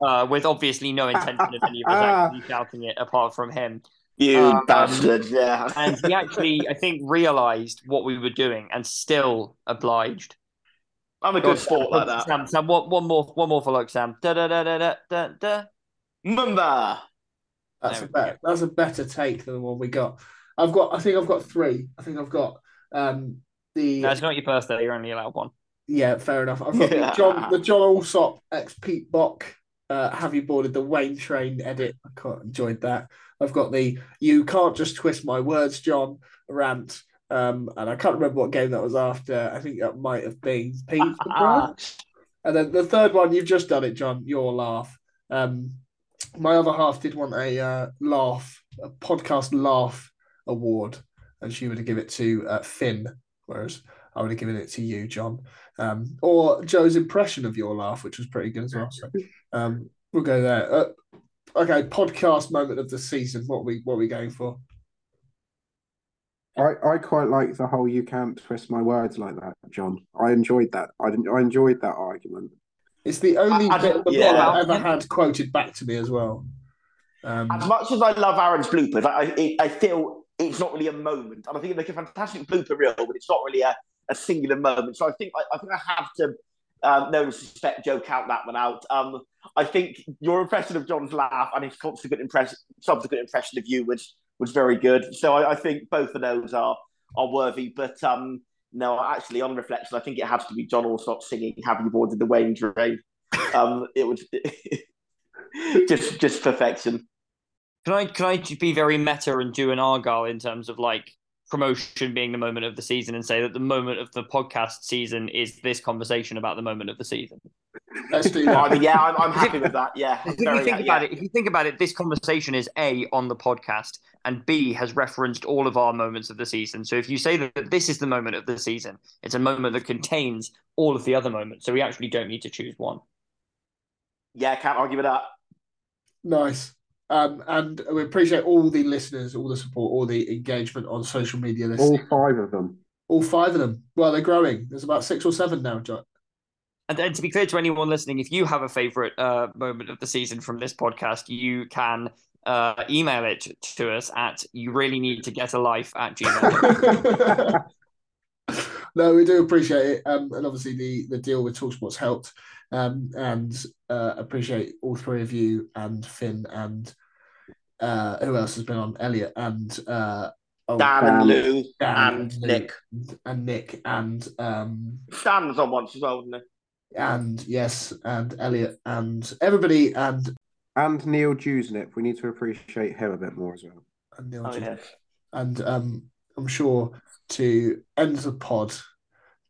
uh, with obviously no intention of any of us actually (laughs) shouting it apart from him. You Um, bastard, yeah. And he actually, I think, realised what we were doing and still obliged. I'm a good sport like that. Sam, Sam, one, one more, one more for luck, Sam. Da da da da da da da. Mumba. That's a we better. That's a better take than the one we got. I've got. I think I've got three. I think I've got um the. No, it's not your first birthday. You're only allowed one. Yeah, fair enough. I've got the Jon the Jon Alsop ex Pete Bock. Uh, have you boarded the Wayne train edit? I quite enjoyed that. I've got the you can't just twist my words, Jon rant. Um, and I can't remember what game that was after. I think that might have been Peterborough. and then the third one, you've just done it, Jon. Your laugh. Um, my other half did want a uh, laugh, a podcast laugh award, and she would have given it to uh, Finn, whereas I would have given it to you, Jon. Um, or Joe's impression of your laugh, which was pretty good as well. So um, we'll go there. Uh, okay, podcast moment of the season. What we what are we going for? I, I quite like the whole "you can't twist my words like that," Jon. I enjoyed that. I didn't. I enjoyed that argument. It's the only I- I bit of the yeah. pod I've ever had quoted back to me as well. Um, As much as I love Aaron's bloopers, I, I, I feel it's not really a moment. And I think it makes a fantastic blooper reel, but it's not really a, a singular moment. So I think I, I think I have to, um, no disrespect, Joe, count that one out. Um, I think your impression of Jon's laugh and his subsequent impression, subsequent impression of you was was very good. So I, I think both of those are are worthy. But um, No, actually, on reflection, I think it has to be Jon Allsop singing "Have You Boarded the Wayne Train." Um, (laughs) it was (laughs) just just perfection. Can I can I be very meta and do an Argyle in terms of like promotion being the moment of the season and say that the moment of the podcast season is this conversation about the moment of the season? Let's do I that. mean, yeah, I'm, I'm happy with that. Yeah, If you think about yeah. it, if you think about it, this conversation is A on the podcast and B has referenced all of our moments of the season. So if you say that this is the moment of the season, it's a moment that contains all of the other moments. So we actually don't need to choose one. Yeah, can't argue with that. Nice. Um, and we appreciate all the listeners, all the support, all the engagement on social media. This, All five of them. all five of them. Well, they're growing. There's about six or seven now, Jon. And, and to be clear to anyone listening, if you have a favorite uh, moment of the season from this podcast, you can uh, email it to us at you really need to get a life at gmail. (laughs) no, we do appreciate it. Um, and obviously the the deal with Talksport's helped. Um, and uh, appreciate all three of you and Finn and uh, who else has been on? Elliot and uh, oh, Dan and Lou Dan and Lou Nick. and Nick and um Stan was on once as well, wasn't he? and yes and Elliot and everybody and And Neil Jusnip. We need to appreciate him a bit more as well. and Neil Oh, yes. And um, I'm sure to end the pod,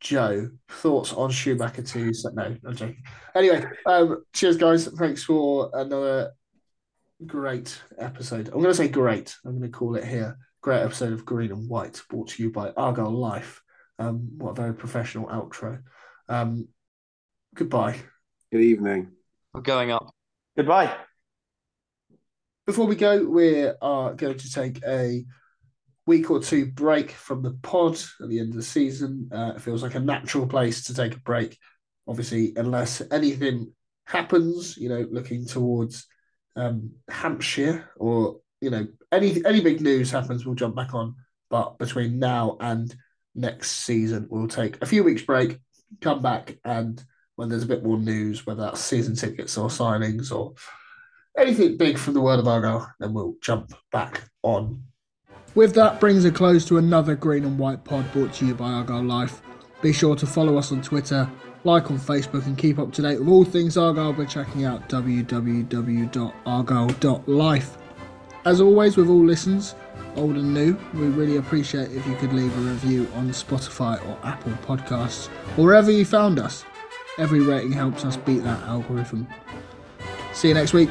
Joe, thoughts on Schumacher 2? So, no, I'm joking. Anyway, um, cheers, guys. Thanks for another great episode. I'm going to say great. I'm going to call it here. Great episode of Green and White, brought to you by Argyle Life. Um, what a very professional outro. Um, goodbye. Good evening. We're going up. Goodbye. Before we go, we are going to take a week or two break from the pod at the end of the season. Uh, it feels like a natural place to take a break. Obviously, unless anything happens, you know, looking towards um, Hampshire or you know any any big news happens, we'll jump back on. But between now and next season, we'll take a few weeks break, come back, and when there's a bit more news, whether that's season tickets or signings or anything big from the world of Argyle, then we'll jump back on. With that brings a close to another Green and White pod brought to you by Argyle Life. Be sure to follow us on Twitter, like on Facebook, and keep up to date with all things Argyle by checking out www.argyle.life. As always, with all listens, old and new, we really appreciate if you could leave a review on Spotify or Apple Podcasts, or wherever you found us. Every rating helps us beat that algorithm. See you next week.